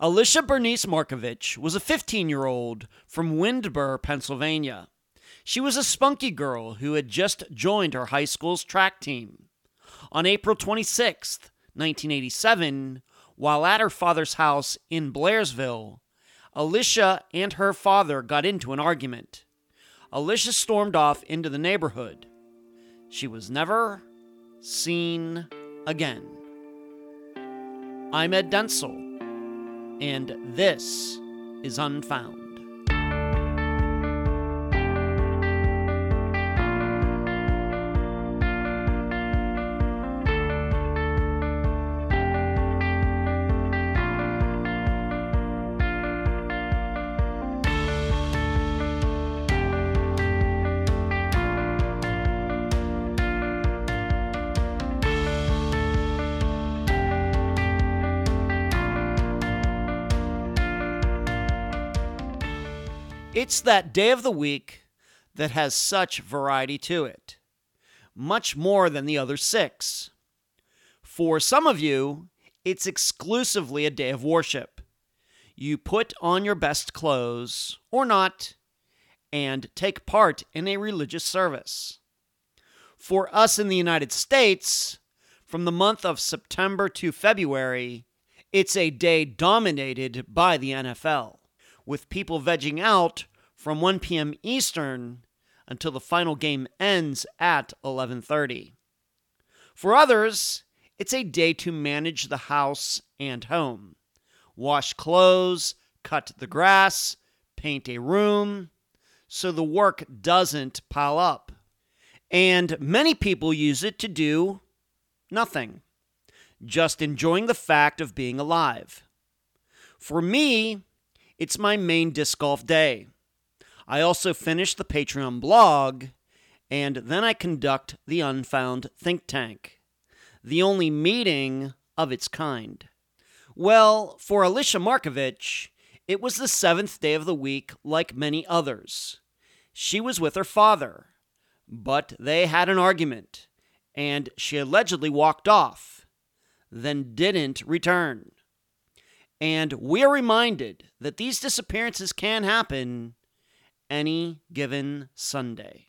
Alicia Bernice Markovich was a 15 year old from Windber, Pennsylvania. She was a spunky girl who had just joined her high school's track team. On April 26, 1987, while at her father's house in Blairsville, Alicia and her father got into an argument. Alicia stormed off into the neighborhood. She was never seen again. I'm Ed Dentzel, and this is Unfound. It's that day of the week that has such variety to it, much more than the other six. For some of you, it's exclusively a day of worship. You put on your best clothes, or not, and take part in a religious service. For us in the United States, from the month of September to February, it's a day dominated by the NFL with people vegging out from 1 p.m. Eastern until the final game ends at 11:30. For others, it's a day to manage the house and home. Wash clothes, cut the grass, paint a room so the work doesn't pile up. And many people use it to do nothing, just enjoying the fact of being alive. For me, it's my main disc golf day. I also finish the Patreon blog, and then I conduct the Unfound Think Tank, the only meeting of its kind. Well, for Alicia Markovich, it was the seventh day of the week, like many others. She was with her father, but they had an argument, and she allegedly walked off, then didn't return. And we are reminded that these disappearances can happen any given Sunday.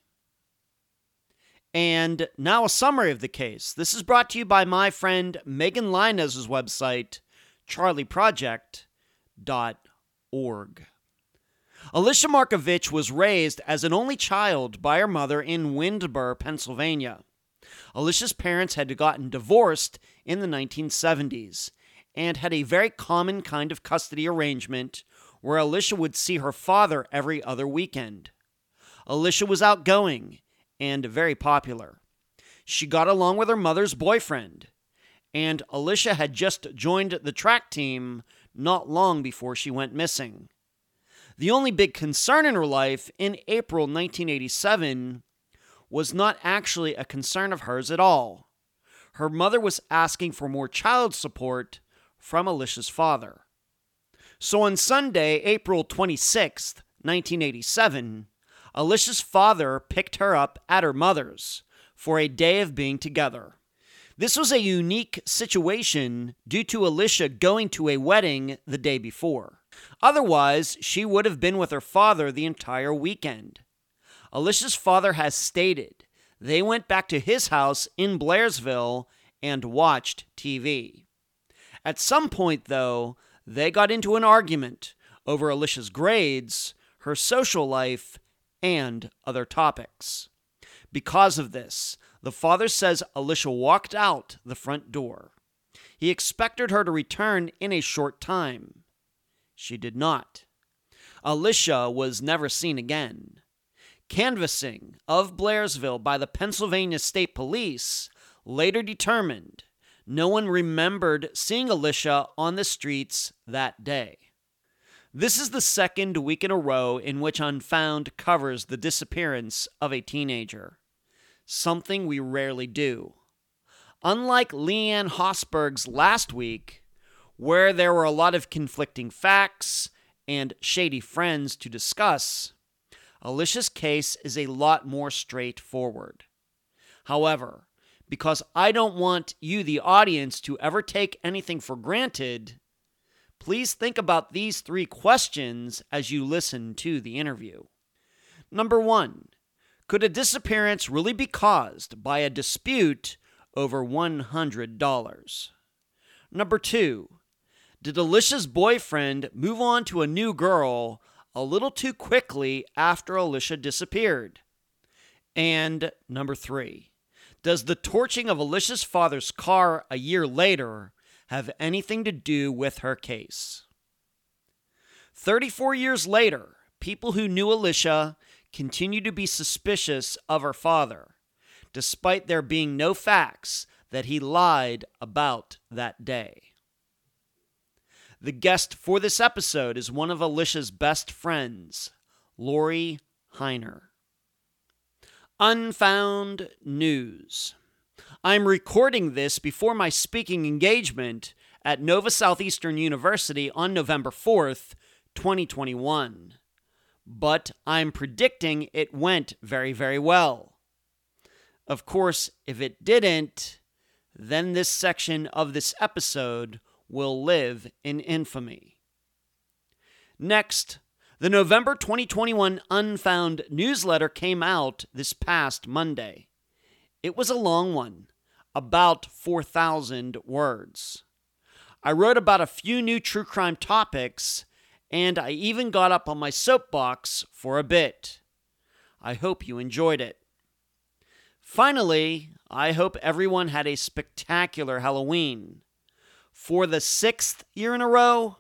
And now a summary of the case. This is brought to you by my friend Megan Linez's website, charleyproject.org. Alicia Markovich was raised as an only child by her mother in Windber, Pennsylvania. Alicia's parents had gotten divorced in the 1970s, and had a very common kind of custody arrangement where Alicia would see her father every other weekend. Alicia was outgoing and very popular. She got along with her mother's boyfriend, and Alicia had just joined the track team not long before she went missing. The only big concern in her life in April 1987 was not actually a concern of hers at all. Her mother was asking for more child support from Alicia's father. So on Sunday, April 26th, 1987, Alicia's father picked her up at her mother's for a day of being together. This was a unique situation due to Alicia going to a wedding the day before. Otherwise, she would have been with her father the entire weekend. Alicia's father has stated they went back to his house in Blairsville and watched TV. At some point, though, they got into an argument over Alicia's grades, her social life, and other topics. Because of this, the father says Alicia walked out the front door. He expected her to return in a short time. She did not. Alicia was never seen again. Canvassing of Blairsville by the Pennsylvania State Police later determined no one remembered seeing Alicia on the streets that day. This is the second week in a row in which Unfound covers the disappearance of a teenager, something we rarely do. Unlike Leanne Hosberg's last week, where there were a lot of conflicting facts and shady friends to discuss, Alicia's case is a lot more straightforward. However, because I don't want you, the audience, to ever take anything for granted, Please think about these three questions as you listen to the interview. Number one, could a disappearance really be caused by a dispute over $100? Number two, did Alicia's boyfriend move on to a new girl a little too quickly after Alicia disappeared? And number three, does the torching of Alicia's father's car a year later have anything to do with her case? 34 years later, people who knew Alicia continue to be suspicious of her father, despite there being no facts that he lied about that day. The guest for this episode is one of Alicia's best friends, Lori Heiner. Unfound News. I'm recording this before my speaking engagement at Nova Southeastern University on November 4th, 2021. But I'm predicting it went very, very well. Of course, if it didn't, then this section of this episode will live in infamy. Next, the November 2021 Unfound newsletter came out this past Monday. It was a long one, about 4,000 words. I wrote about a few new true crime topics, and I even got up on my soapbox for a bit. I hope you enjoyed it. Finally, I hope everyone had a spectacular Halloween. For the sixth year in a row,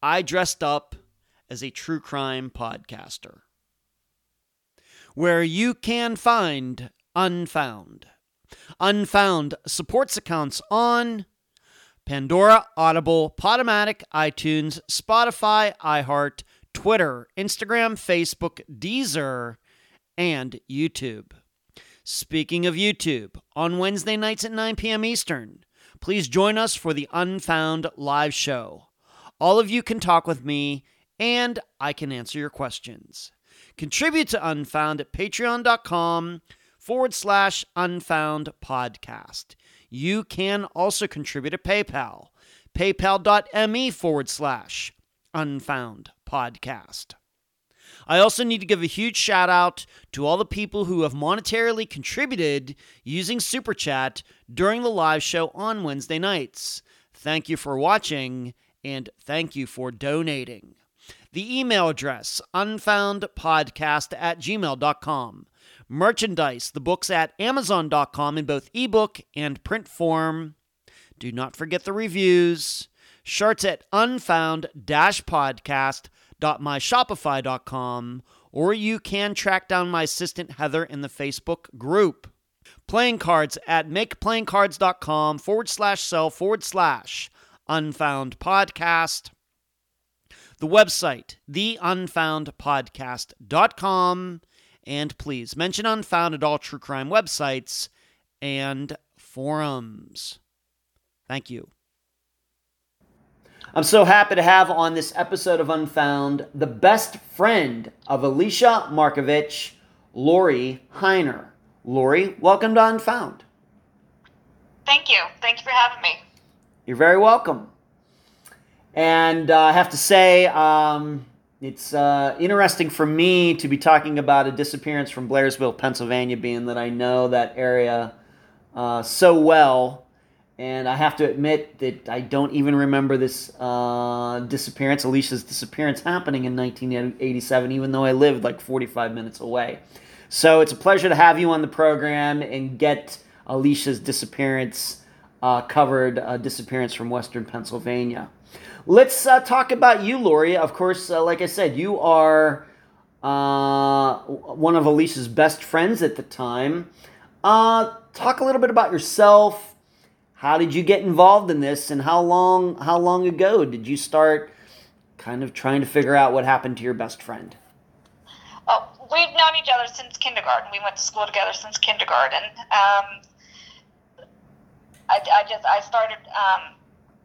I dressed up as a true crime podcaster, where you can find Unfound. Unfound supports accounts on Pandora, Audible, Podomatic, iTunes, Spotify, iHeart, Twitter, Instagram, Facebook, Deezer, and YouTube. Speaking of YouTube, on Wednesday nights at 9 p.m. Eastern, please join us for the Unfound live show. All of you can talk with me, and I can answer your questions. Contribute to Unfound at patreon.com forward slash unfound podcast. You can also contribute at PayPal, paypal.me forward slash unfound podcast. I also need to give a huge shout out to all the people who have monetarily contributed using Super Chat during the live show on Wednesday nights. Thank you for watching and thank you for donating. The email address, unfoundpodcast at gmail.com. Merchandise, the books at amazon.com in both ebook and print form. Do not forget the reviews. Shirts at unfound podcast www.myshopify.com, or you can track down my assistant Heather in the Facebook group. Playing cards at makeplayingcards.com forward slash sell forward slash unfound podcast. The website, theunfoundpodcast.com. And please mention Unfound at all true crime websites and forums. Thank you. I'm so happy to have on this episode of Unfound the best friend of Alicia Markovich, Lori Heiner. Lori, welcome to Unfound. Thank you. Thank you for having me. You're very welcome. And uh, I have to say, um, it's uh, interesting for me to be talking about a disappearance from Blairsville, Pennsylvania, being that I know that area uh, so well. And I have to admit that I don't even remember this uh, disappearance, Alicia's disappearance, happening in 1987, even though I lived like 45 minutes away. So it's a pleasure to have you on the program and get Alicia's disappearance uh, covered, uh, disappearance from Western Pennsylvania. Let's uh, talk about you, Lori. Of course, uh, like I said, you are uh, one of Alicia's best friends at the time. Uh, talk a little bit about yourself how did you get involved in this, and how long how long ago did you start kind of trying to figure out what happened to your best friend? Well, we've known each other since kindergarten. We went to school together since kindergarten. Um, I, I just I started um,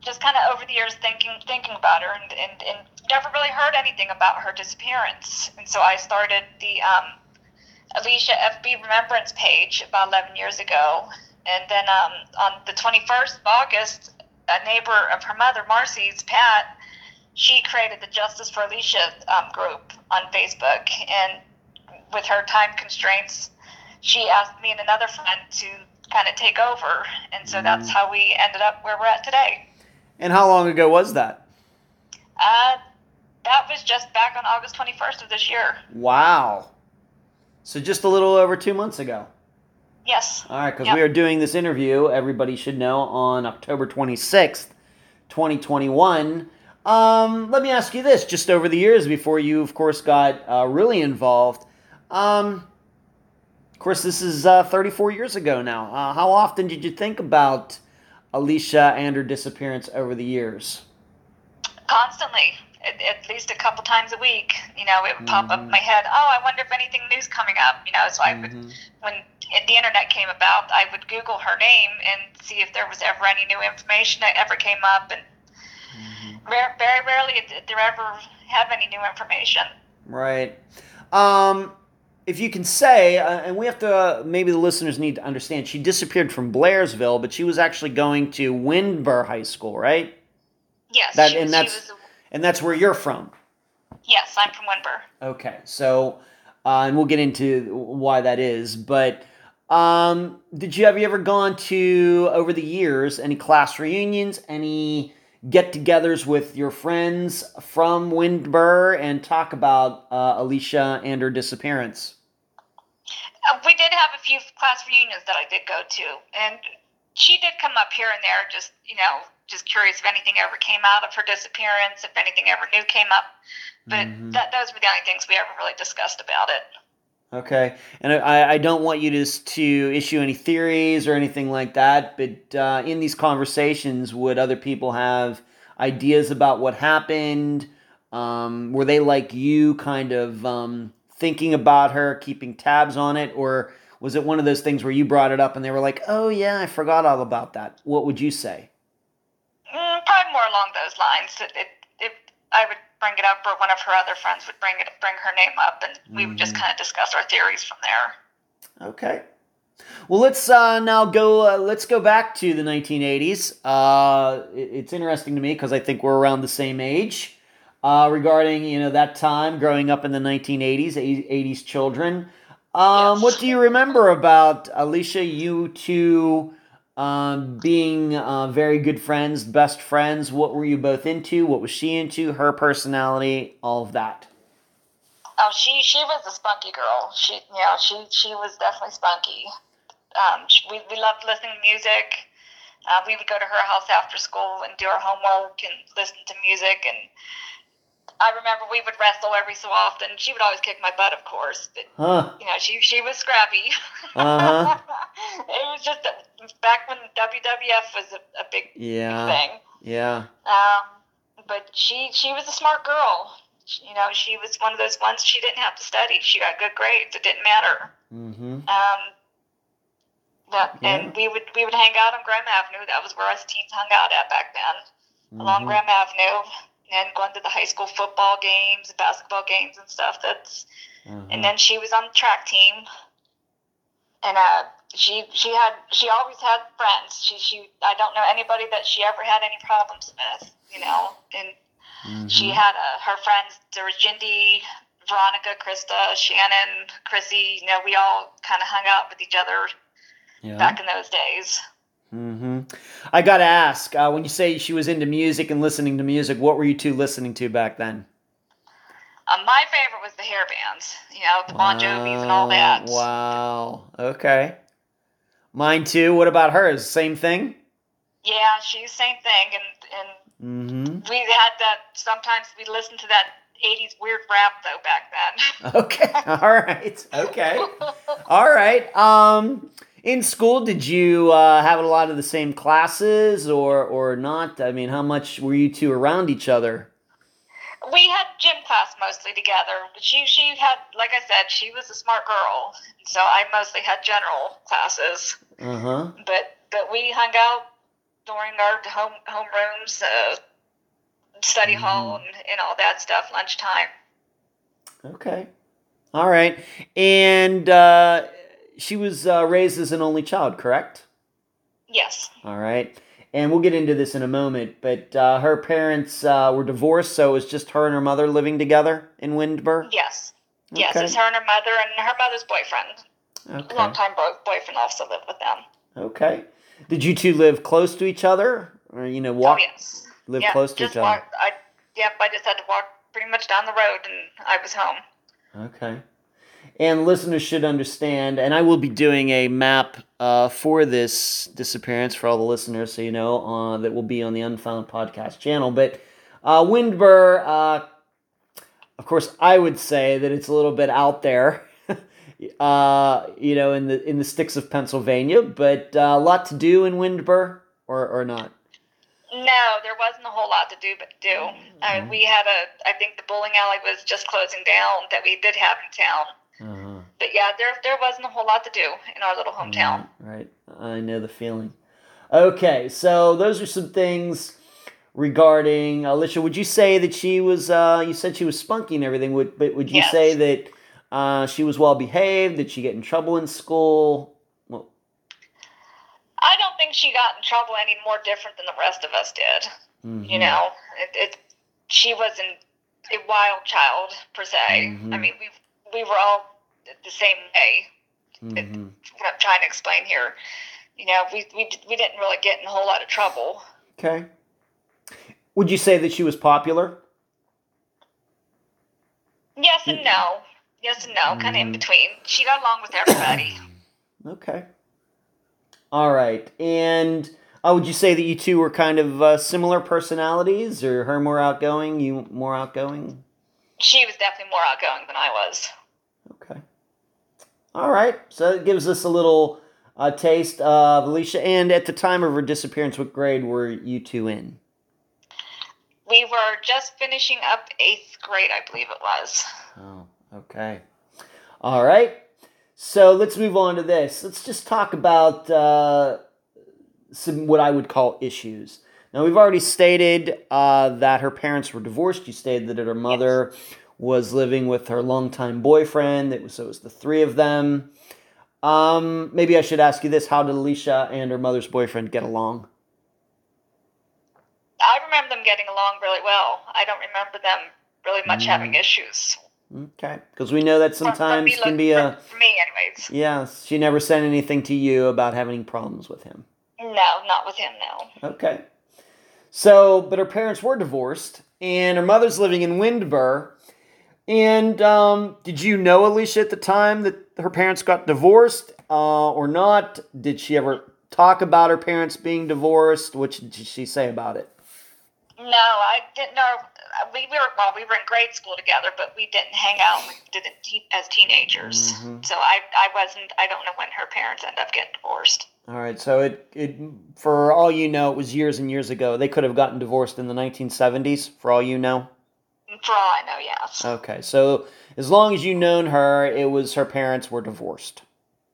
just kind of over the years thinking thinking about her and, and, and never really heard anything about her disappearance. And so I started the um, Alicia FB Remembrance page about 11 years ago, and then um, on the 21st of August, a neighbor of her mother, Marcy's, Pat, she created the Justice for Alicia um, group on Facebook, and with her time constraints, she asked me and another friend to kind of take over, and so that's how we ended up where we're at today. And how long ago was that? Uh, that was just back on August 21st of this year. Wow. So just a little over two months ago. Yes. All right, because Yep. we are doing this interview, everybody should know, on October 26th, 2021. Um, let me ask you this just over the years before you, of course, got uh, really involved. Um, of course, this is uh, 34 years ago now. Uh, how often did you think about Alicia and her disappearance over the years? Constantly. At, at least a couple times a week, you know, it would pop up in my head. Oh, I wonder if anything new's coming up. You know, so I would Mhm. when the internet came about, I would Google her name and see if there was ever any new information that ever came up, and Mhm. rare, very rarely did there ever have any new information. Right. Um, if you can say, uh, and we have to, uh, maybe the listeners need to understand, she disappeared from Blairsville, but she was actually going to Windber High School, right? Yes, That- and was, that's-. And that's where you're from. Yes, I'm from Windber. Okay. So, uh, and we'll get into why that is, but. Um, did you have you ever gone to over the years any class reunions, any get-togethers with your friends from Windber, and talk about uh, Alicia and her disappearance? Uh, we did have a few class reunions that I did go to, and she did come up here and there, just you know, just curious if anything ever came out of her disappearance, if anything ever new came up. But Mhm. that those were the only things we ever really discussed about it. Okay, and I, I don't want you to to issue any theories or anything like that, but uh, in these conversations, would other people have ideas about what happened? Um, were they like you, kind of um, thinking about her, keeping tabs on it, or was it one of those things where you brought it up and they were like, "Oh yeah, I forgot all about that"? What would you say? Mm, probably more along those lines. It, it, if I would bring it up, or one of her other friends would bring it, bring her name up, and we would just Mhm. kind of discuss our theories from there. Okay. Well, let's uh, now go. Uh, let's go back to the 1980s. Uh, it- it's interesting to me because I think we're around the same age. Uh, regarding you know that time growing up in the 1980s, 80s children. Um, Yes. What do you remember about Alicia? You two um, being uh, very good friends, best friends. What were you both into? What was she into? Her personality, all of that. Oh, she she was a spunky girl. She you know she she was definitely spunky. Um, sh- we we loved listening to music. Uh, we would go to her house after school and do our homework and listen to music. And I remember we would wrestle every so often. She would always kick my butt, of course, but Huh? you know she she was scrappy. Uh-huh. it was just back when WWF was a, a big Yeah. thing. Yeah. Um, but she she was a smart girl. She- You know, she was one of those ones. She didn't have to study. She got good grades. It didn't matter. Mm-hmm. Um, that, Yeah. and we would we would hang out on Graham Avenue. That was where us teens hung out at back then, along Mhm. Graham Avenue, and going to the high school football games, basketball games, and stuff. That's Mhm. and then she was on the track team, and uh, she she had she always had friends. She she I don't know anybody that she ever had any problems with. You know, and she Mhm. had uh, her friends. There Jindy, Veronica, Krista, Shannon, Chrissy. You know, we all kind of hung out with each other yeah. back in those days. Hmm I gotta ask, uh, when you say she was into music and listening to music, what were you two listening to back then? Uh, my favorite was the hair bands. You know, the Bon Jovis and all that. Wow. Okay. Mine too. What about hers? Same thing. Yeah, she's same thing, and and Mm-hmm. we had that. Sometimes we listened to that '80s weird rap though back then. Okay. All right. Okay. All right. Um, in school, did you uh, have a lot of the same classes, or or not? I mean, how much were you two around each other? we had gym class mostly together. But she she had, like I said, she was a smart girl, so I mostly had general classes. Uh huh. But but we hung out during our home home rooms, uh, study hall, and, and all that stuff. Lunchtime. Okay. All right. And uh, she was uh, raised as an only child, correct? Yes. All right. and we'll get into this in a moment. But uh, her parents uh, were divorced, so it was just her and her mother living together in Windber. Yes. Yes, it's her and her mother and her mother's boyfriend. Okay. Longtime bo- boyfriend also lived with them. Okay. Did you two live close to each other, or you know, walk oh yes. live yeah, close to each other? I yep. I just had to walk pretty much down the road, and I was home. Okay. And listeners should understand, and I will be doing a map uh, for this disappearance for all the listeners, so you know uh, that will be on the Unfound Podcast channel. But uh, Windber, uh, of course, I would say that it's a little bit out there, uh, you know, in the in the sticks of Pennsylvania, but uh, a lot to do in Windber, or or not. No, there wasn't a whole lot to do but do. Mm-hmm. Uh, we had a, I think the bowling alley was just closing down that we did have in town. Uh-huh. But yeah, there there wasn't a whole lot to do in our little hometown. Right, right. I know the feeling. Okay, so those are some things regarding Alicia. Would you say that she was? Uh, you said she was spunky and everything. Would but would you Yes. say that uh, she was well behaved? Did she get in trouble in school? Well, I don't think she got in trouble any more different than the rest of us did. mhm. You know, it, it she wasn't a wild child per se. Mhm. I mean, we we were all the same way. Mhm. What I'm trying to explain here. You know, we we we didn't really get in a whole lot of trouble. Okay. Would you say that she was popular? Yes and no. Yes and no, kind of in Mhm. between. She got along with everybody. Okay. All right. And uh, would you say that you two were kind of uh, similar personalities, or her more outgoing, you more outgoing? she was definitely more outgoing than I was. All right. So it gives us a little uh, taste of Alicia. And at the time of her disappearance, what grade were you two in? We were just finishing up eighth grade, I believe it was. Oh, okay. All right. So let's move on to this. Let's just talk about uh, some what I would call issues. Now, we've already stated uh, that her parents were divorced. You stated that her mother was living with her longtime boyfriend. It was, so it was the three of them. Um, maybe I should ask you this: How did Alicia and her mother's boyfriend get along? I remember them getting along really well. I don't remember them really much Mm. having issues. Okay, because we know that sometimes me can be a for, for me, anyways. yeah. She never said anything to you about having problems with him. No, not with him. No. Okay. So, but her parents were divorced, and her mother's living in Windber. And um, did you know Alicia at the time that her parents got divorced, uh, or not? Did she ever talk about her parents being divorced? What did she say about it? No, I didn't know. We were well, we were in grade school together, but we didn't hang out. We did it te- as teenagers. Mhm. So I, I wasn't. I don't know when her parents ended up getting divorced. All right, so it, it for all you know, it was years and years ago. They could have gotten divorced in the 1970s, for all you know. For all I know, yes, Okay, so as long as you known her, it was her parents were divorced.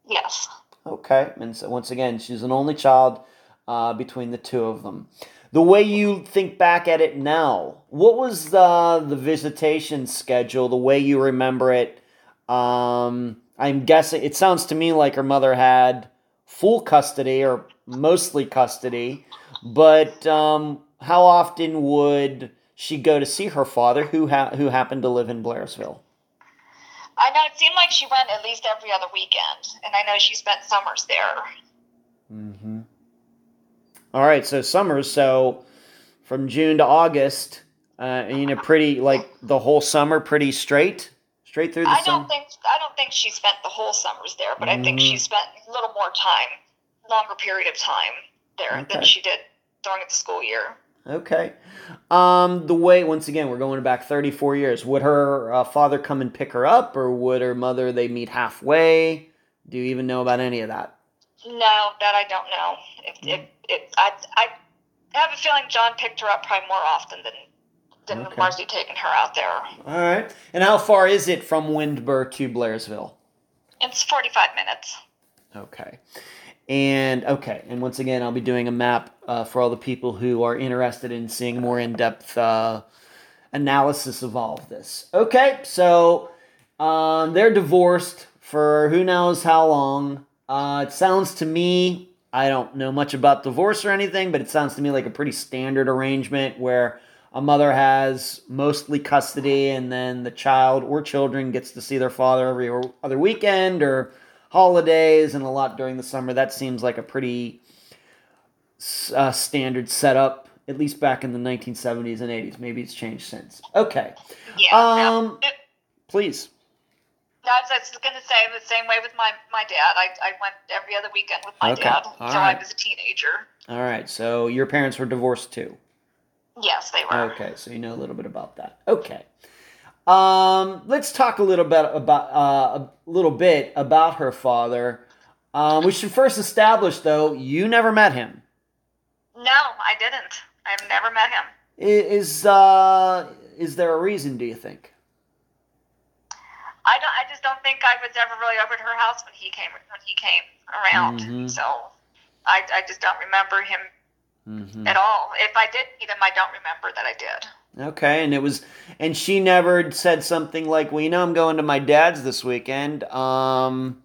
yes. Okay, and so once again, she's an only child uh, between the two of them. The way you think back at it now, what was the the visitation schedule? The way you remember it? Um, I'm guessing it sounds to me like her mother had full custody or mostly custody, but um, how often would she go to see her father, who ha- who happened to live in Blairsville? I know it seemed like she went at least every other weekend, and I know she spent summers there. Mm-hmm. All right, so summers. So from June to August, uh, you know, pretty like the whole summer, pretty straight, straight through the I summer. don't think I don't think she spent the whole summers there, but I think Mhm. she spent a little more time, longer period of time there Okay. than she did during the school year. Okay. Um, the way once again we're going back thirty four years. Would her uh, father come and pick her up, or would her mother they meet halfway? Do you even know about any of that? No, that I don't know. If, if, if I, I have a feeling John picked her up probably more often than than Okay. Marcy taking her out there. All right. And how far is it from Windber to Blairsville? It's forty five minutes. Okay. And okay, and once again, I'll be doing a map uh, for all the people who are interested in seeing more in depth uh, analysis of all of this. Okay, so um, they're divorced for who knows how long. Uh, it sounds to me I don't know much about divorce or anything, but it sounds to me like a pretty standard arrangement where a mother has mostly custody and then the child or children gets to see their father every other weekend or holidays and a lot during the summer. That seems like a pretty uh, standard setup, at least back in the 1970s and 80s. Maybe it's changed since. Okay. Yeah. Um, no, please. I was just going to say the same way with my, my dad. I, I went every other weekend with my Okay, dad until right. I was a teenager. All right. So your parents were divorced too. Yes, they were. Okay, so you know a little bit about that. Okay. Um, let's talk a little bit about uh, a little bit about her father. Um, we should first establish, though, you never met him. No, I didn't. I've never met him. Is uh, is there a reason? Do you think? I don't. I just don't think I was ever really over at her house when he came when he came around. Mhm. So I, I just don't remember him Mm-hmm. at all. If I did meet him, I don't remember that I did. Okay, and it was, and she never said something like, "Well, you know, I'm going to my dad's this weekend. Um,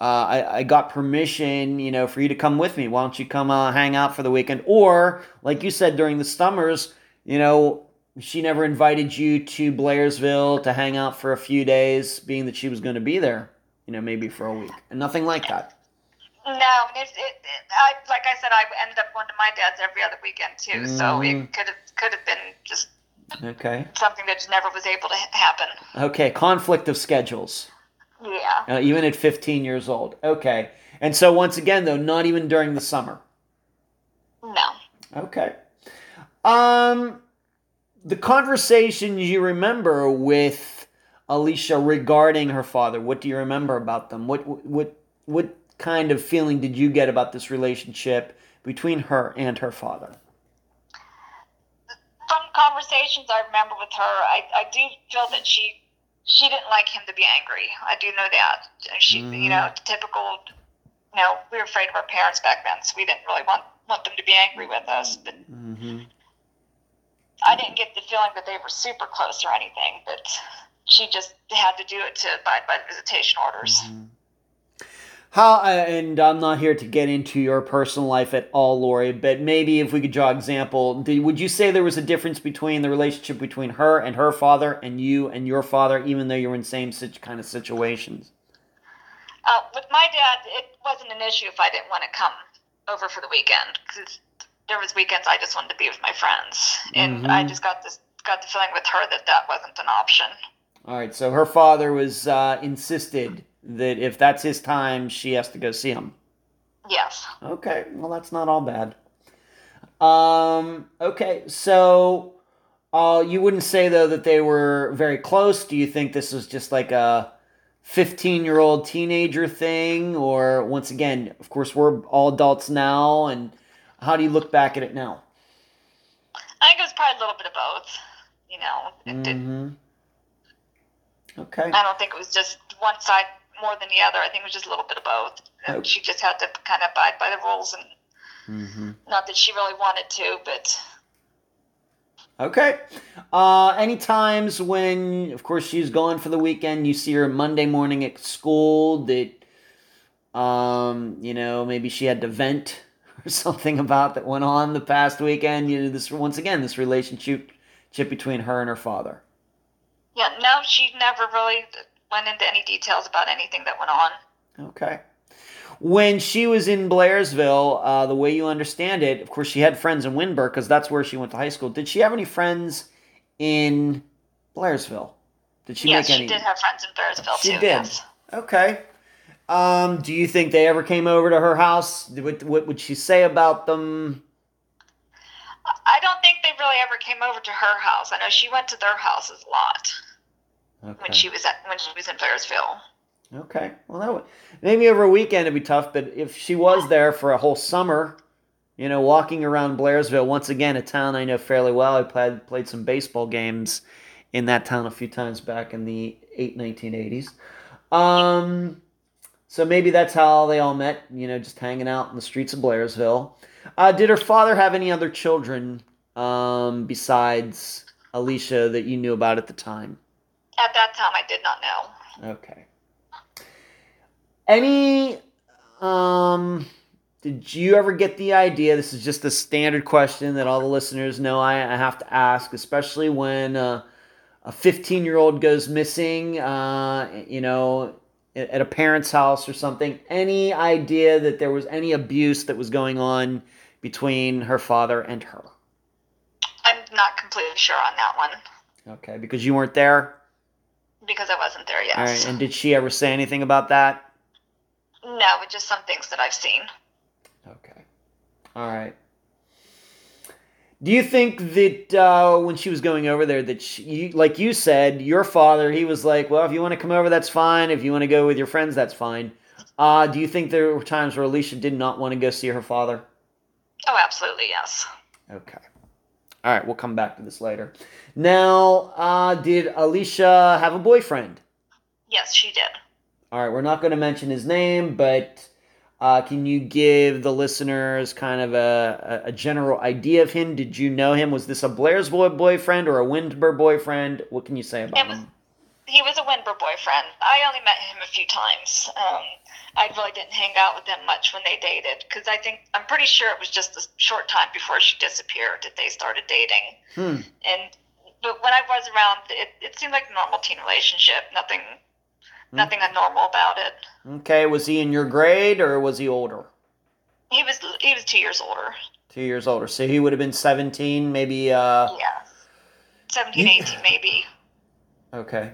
uh, I, I got permission, you know, for you to come with me. Why don't you come uh, hang out for the weekend?" Or, like you said during the summers, you know, she never invited you to Blairsville to hang out for a few days, being that she was going to be there, you know, maybe for a week, and nothing like that. No, it, it, it, I like I said, I ended up going to my dad's every other weekend too. So Mhm. it could have could have been just Okay, something that just never was able to happen. okay, conflict of schedules. Yeah. uh, even at 15 years old. Okay. And so, once again, though, not even during the summer. No. Okay. Um, the conversations you remember with Alicia regarding her father. What do you remember about them? What what what kind of feeling did you get about this relationship between her and her father? From conversations I remember with her, I, I do feel that she she didn't like him to be angry. I do know that. She, Mhm. you know, typical. You know, we were afraid of our parents back then, so we didn't really want want them to be angry with us. But Mm-hmm. I didn't get the feeling that they were super close or anything. But she just had to do it to abide by the visitation orders. How uh, and I'm not here to get into your personal life at all, Lori, but maybe if we could draw example, would you say there was a difference between the relationship between her and her father and you and your father, even though you were in same such kind of situations? Uh, with my dad, it wasn't an issue if I didn't want to come over for the weekend because there was weekends I just wanted to be with my friends, and I Mhm. just got this got the feeling with her that that wasn't an option. All right, so her father was uh, insisted that if that's his time, she has to go see him. Yes. Okay, well that's not all bad. Um, okay, so uh, you wouldn't say though that they were very close. Do you think this was just like a fifteen-year-old teenager thing, or once again, of course, we're all adults now, and how do you look back at it now? I think it was probably a little bit of both. You know, it did, hmm Okay. I don't think it was just one side more than the other. I think it was just a little bit of both. And Oh. She just had to kind of abide by the rules, and hmm not that she really wanted to, but Okay. Uh, any times when, of course, she's gone for the weekend, you see her Monday morning at school that, um, you know, maybe she had to vent or something about that went on the past weekend. You know, this once again, this relationship chip between her and her father. yeah, no, she never really went into any details about anything that went on. Okay. When she was in Blairsville, uh, the way you understand it, of course, she had friends in Windber because that's where she went to high school. Did she have any friends in Blairsville? Did she yes, make she any? did have friends in Blairsville She too. did. Yes. Okay. Um, do you think they ever came over to her house? What, what would she say about them? I don't think they really ever came over to her house. I know she went to their houses a lot when she was at when she was in Blairsville. Okay. Well, that would maybe over a weekend it'd be tough, but if she was there for a whole summer, you know, walking around Blairsville, once again, a town I know fairly well. I played played some baseball games in that town a few times back in the eight nineteen eighties. Um, so maybe that's how they all met. You know, just hanging out in the streets of Blairsville. Uh, did her father have any other children um, besides Alicia that you knew about at the time? At that time, I did not know. Okay. Any um did you ever get the idea? This is just a standard question that all the listeners know I, I have to ask, especially when uh, a 15 year old goes missing, uh, you know, at at a parent's house or something. Any idea that there was any abuse that was going on between her father and her? I'm not completely sure on that one Okay, because you weren't there. Because I wasn't there yet. All right, and did she ever say anything about that? no, but just some things that I've seen. Okay. All right. Do you think that uh, when she was going over there, that she, you, like you said, your father, he was like, well, if you want to come over, that's fine. If you want to go with your friends, that's fine. Uh, do you think there were times where Alicia did not want to go see her father? Oh, absolutely, yes. Okay. All right, we'll come back to this later. Now, uh, did Alicia have a boyfriend? Yes, she did. All right, we're not going to mention his name, but uh, can you give the listeners kind of a, a, a general idea of him? Did you know him? Was this a Blair's boy boyfriend or a Windber boyfriend? What can you say about was- him? He was a Windber boyfriend. I only met him a few times. Um, I really didn't hang out with them much when they dated because I think I'm pretty sure it was just a short time before she disappeared that they started dating. Hmm. And but when I was around, it, it seemed like a normal teen relationship. Nothing, nothing abnormal about it. Okay, was he in your grade or was he older? He was he was two years older. Two years older. So he would have been 17, maybe. Uh, Yeah, 17, 18 maybe. okay.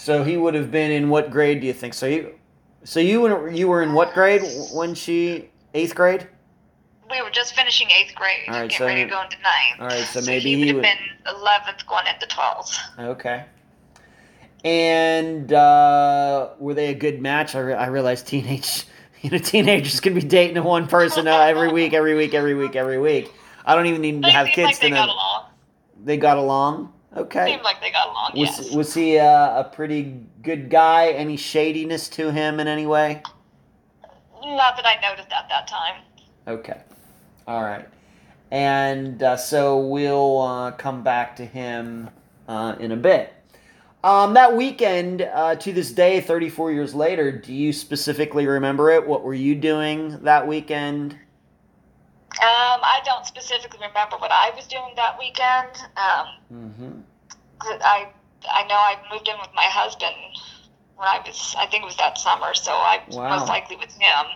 So he would have been in what grade do you think? So you, so you were you were in what grade when she eighth grade? We were just finishing eighth grade, All right, getting so- ready to go into ninth. all right, so so maybe he would have would- been eleventh, going into twelfth. Okay. And uh, were they a good match? I, re- I realize teenage, you know, teenagers can be dating one person uh, every week, every week, every week, every week. I don't even need to They have kids like to they know. got along. They got along. Okay. Seemed like they got along. Was yes. was he uh, a pretty good guy? Any shadiness to him in any way? Not that I noticed at that time. Okay. All right. And uh, so we'll uh, come back to him uh, in a bit. Um, that weekend, uh, to this day, 34 years later, do you specifically remember it? What were you doing that weekend? Um, I don't specifically remember what I was doing that weekend. Um, Mm-hmm. I I know I moved in with my husband when I was I think it was that summer, so I was Wow. most likely with him.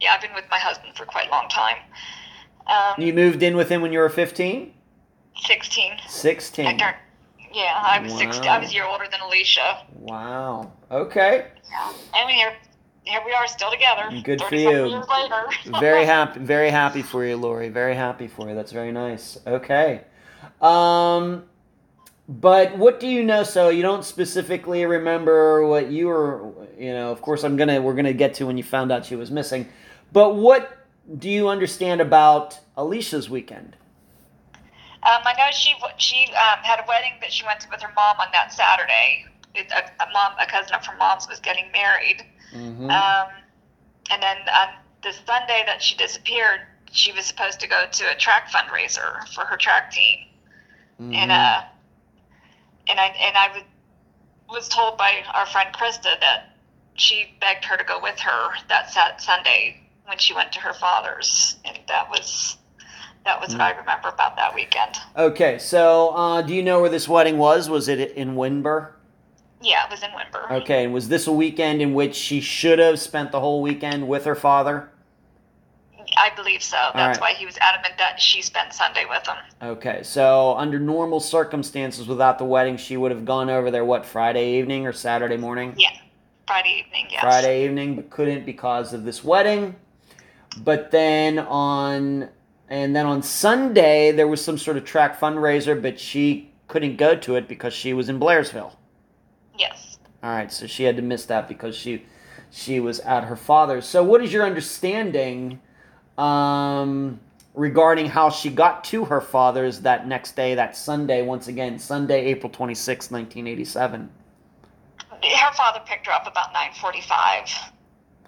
Yeah, I've been with my husband for quite a long time. Um, You moved in with him when you were 15? sixteen. I 16. turned. Yeah, I was sixteen. I was a year older than Alicia. Wow. Okay. Yeah. I mean, here here we are still together. Good for you. Very happy very happy for you lori very happy for you that's very nice okay um but what do you know so you don't specifically remember what you were you know of course i'm gonna we're gonna get to when you found out she was missing but what do you understand about alicia's weekend Um, I know she she um, had a wedding that she went to with her mom on that Saturday. It, a, a mom, a cousin of her mom's, was getting married. Mm-hmm. Um, and then on the Sunday that she disappeared, she was supposed to go to a track fundraiser for her track team. Mm-hmm. And uh, and I and I was was told by our friend Krista that she begged her to go with her that sat Sunday when she went to her father's, and that was that was what I remember about that weekend. okay so uh, do you know where this wedding was was it in Windber Yeah, it was in Windber. okay and was this a weekend in which she should have spent the whole weekend with her father I believe so. That's right. why he was adamant that she spent Sunday with him. Okay, so under normal circumstances without the wedding, she would have gone over there, what, Friday evening or Saturday morning? Yeah, Friday evening. Yes. Friday evening, but couldn't because of this wedding. But then on, and then on Sunday, there was some sort of track fundraiser, but she couldn't go to it because she was in Blairsville. Yes. All right, so she had to miss that because she she was at her father's. So, what is your understanding um, regarding how she got to her father's that next day, that Sunday? Once again, Sunday, April twenty sixth, nineteen eighty seven, Her father picked her up about nine forty-five.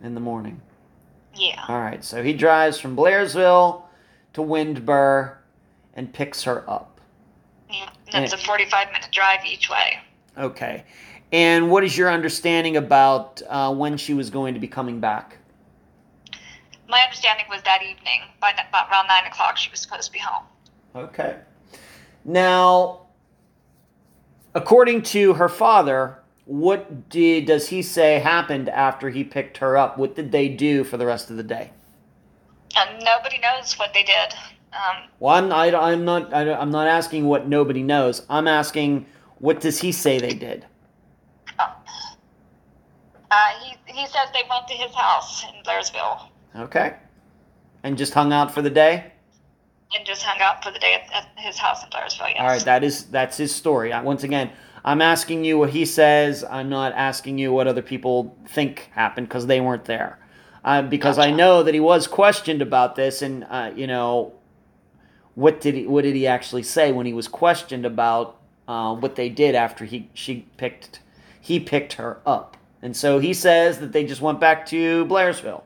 in the morning. Yeah. All right, so he drives from Blairsville to Windber and picks her up. yeah. It's a forty-five minute drive each way. Okay, and what is your understanding about uh, when she was going to be coming back? my understanding was that evening, by about around nine o'clock, she was supposed to be home. Okay. Now, according to her father, what did does he say happened after he picked her up? What did they do for the rest of the day? And nobody knows what they did. Um, Well, I'm I, I'm not I, I'm not asking what nobody knows. I'm asking what does he say they did? Uh, he he says they went to his house in Blairsville Okay. And just hung out for the day? and just hung out for the day at, at his house in Blairsville. Yes. All right, that is that's his story. I, once again, I'm asking you what he says. I'm not asking you what other people think happened because they weren't there. Uh, because I know that he was questioned about this, and uh, you know, what did he what did he actually say when he was questioned about uh, what they did after he she picked he picked her up? And so he says that they just went back to Blairsville.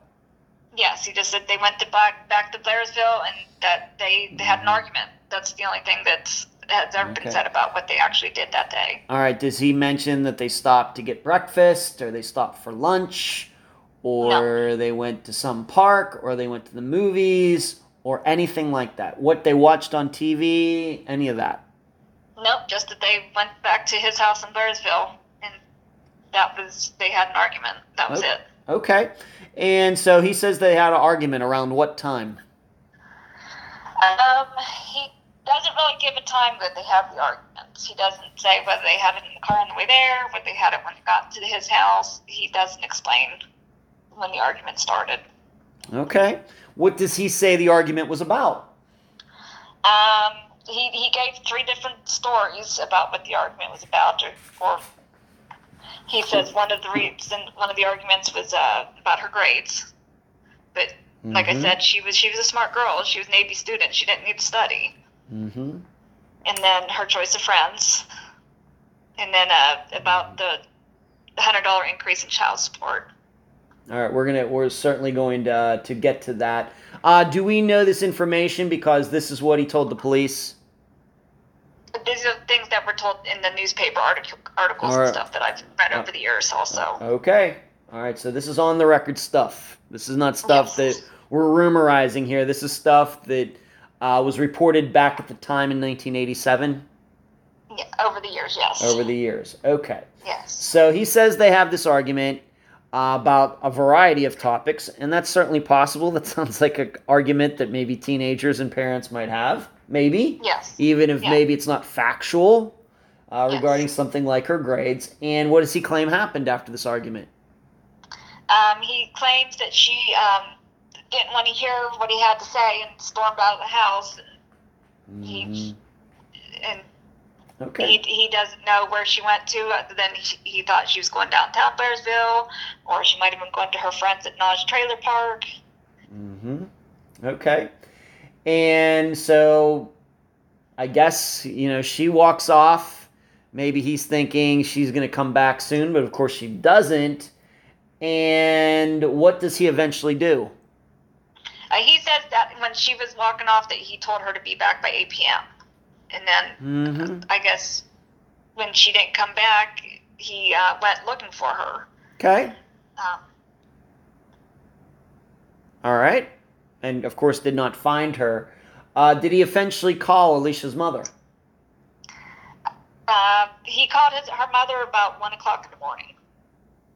Yes, he just said they went to back back to Blairsville and that they, they had an mm-hmm. argument. That's the only thing that's has ever Okay. been said about what they actually did that day. All right. Does he mention that they stopped to get breakfast, or they stopped for lunch, or they went to some park, or they went to the movies, or anything like that? What they watched on TV, any of that? Nope, just that they went back to his house in Blairsville that was they had an argument. That was Okay. it. Okay. And so he says they had an argument around what time? Um, he doesn't really give a time that they had the arguments. He doesn't say whether they had it in the car on the way there, whether they had it when they got to his house. He doesn't explain when the argument started. Okay. What does he say the argument was about? Um, he, he gave three different stories about what the argument was about, or, or he says one of the reason one of the arguments was uh, about her grades. But like I Mhm. said, she was she was a smart girl. She was a Navy student. She didn't need to study. Mm-hmm. And then her choice of friends. And then uh, about the hundred dollar increase in child support. All right, we're gonna we're certainly going to uh, to get to that. Uh, do we know this information because this is what he told the police? These are things that were told in the newspaper article, articles right. and stuff that I've read over the years. Also, Okay. All right. So this is on the record stuff. This is not stuff Yes. that we're rumorizing here. This is stuff that uh, was reported back at the time in 1987 yeah, over the years, yes. over the years. Okay. yes. So he says they have this argument uh, about a variety of topics, and that's certainly possible. That sounds like an argument that maybe teenagers and parents might have. Maybe. Yes. Even if Yeah. maybe it's not factual uh, Yes. regarding something like her grades. And what does he claim happened after this argument? Um, he claims that she um, didn't want to hear what he had to say and stormed out of the house. He- Mhm. And Okay. he, he doesn't know where she went to. Other than he, he thought she was going downtown Blairsville, or she might have been going to her friends at Nodge Trailer Park. Mm-hmm. Okay. And so I guess, you know, she walks off. Maybe he's thinking she's going to come back soon, but of course she doesn't. And what does he eventually do? Uh, he says that when she was walking off, that he told her to be back by 8 p.m. And then hmm I guess when she didn't come back, he uh, went looking for her. Okay. Um, All right. And of course did not find her. Uh, did he eventually call Alicia's mother? Uh, he called his her mother about one o'clock in the morning,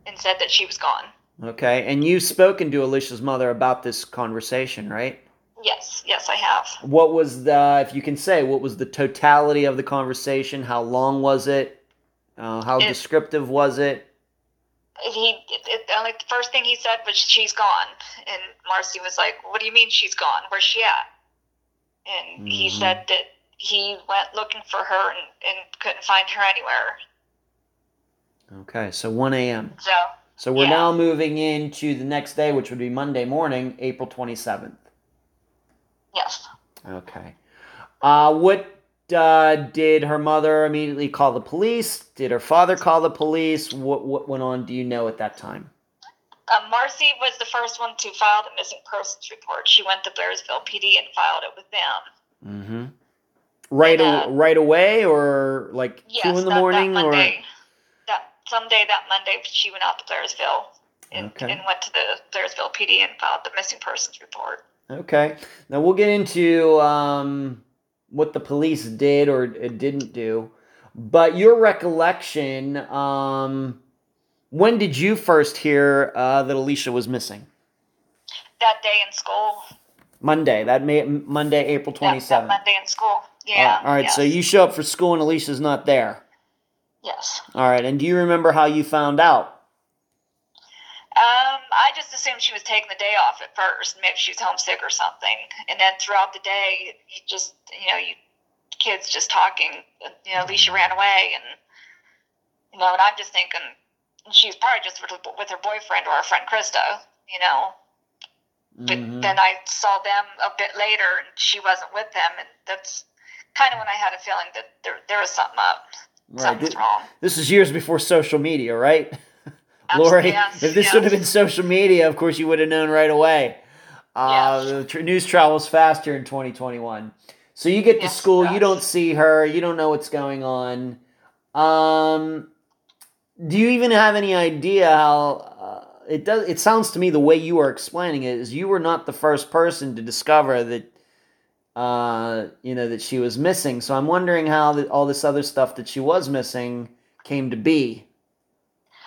and said that she was gone. Okay. And you've spoken to Alicia's mother about this conversation, right? Yes, yes, I have. What was the, if you can say, what was the totality of the conversation? How long was it? Uh, how It- descriptive was it? He it, only the first thing he said was she's gone, and Marcy was like, "What do you mean she's gone? Where's she at?" And he Mhm. said that he went looking for her and, and couldn't find her anywhere. Okay, so 1 a.m. So So we're Yeah. now moving into the next day, which would be Monday morning, April 27th. yes, Okay. Uh, what uh, did her mother immediately call the police? Did her father call the police? What, what went on? Do you know at that time? um, Marcy was the first one to file the missing persons report. She went to Blairsville PD and filed it with them. Mm-hmm. Right, Yeah. aw- right away, or like Yes, two in the that, morning, that or Monday. That someday that Monday she went out to Blairsville. and, Okay. and went to the Blairsville PD and filed the missing persons report. Okay. Now we'll get into um, what the police did or didn't do, but your recollection. Um, when did you first hear uh, that Alicia was missing? That day in school, Monday. That may Monday, April that, that. Monday in school. Yeah. all right. yes, So you show up for school and Alicia's not there. Yes. All right. And do you remember how you found out? I just assumed she was taking the day off at first. Maybe she was homesick or something. And then throughout the day, you just, you know, you kids just talking. You know, Alicia ran away, and you know, and I'm just thinking she's probably just with, with her boyfriend or her friend Krista. You know, but Mhm. then I saw them a bit later, and she wasn't with them, and that's kind of when I had a feeling that there there was something up, Right. something's Thi- wrong. This is years before social media, right? Lori, Yes, if this yes. would have been social media, of course you would have known right away. Uh, Yes. The tr- news travels faster in 2021. So you get to school, you don't see her, you don't know what's going on. Um, do you even have any idea how uh, it does? It sounds to me the way you are explaining it is you were not the first person to discover that. Uh, you know that she was missing. So I'm wondering how that all this other stuff that she was missing came to be.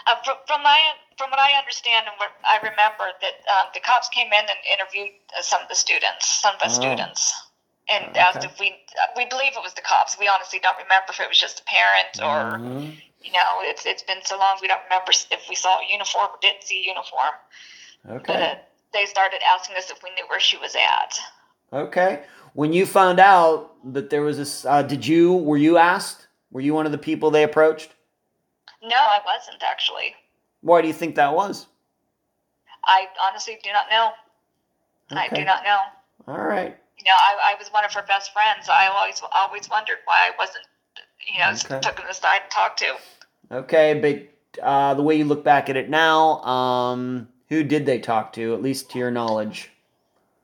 Uh, from, from my from what I understand and what I remember, that um, the cops came in and interviewed uh, some of the students, some of the Oh. students, and Okay. asked if we uh, we believe it was the cops. We honestly don't remember if it was just a parent or Mhm. you know it's it's been so long we don't remember if we saw a uniform or didn't see a uniform. Okay. But they started asking us if we knew where she was at. Okay. When you found out that there was this, uh, did you were you asked? Were you one of the people they approached? No, I wasn't actually. Why do you think that was? I honestly do not know. I do not know. All right. you know, I, I was one of her best friends. I always always wondered why I wasn't, you know, Okay. took them aside and talked to. Okay, but uh, the way you look back at it now, um, who did they talk to? At least to your knowledge.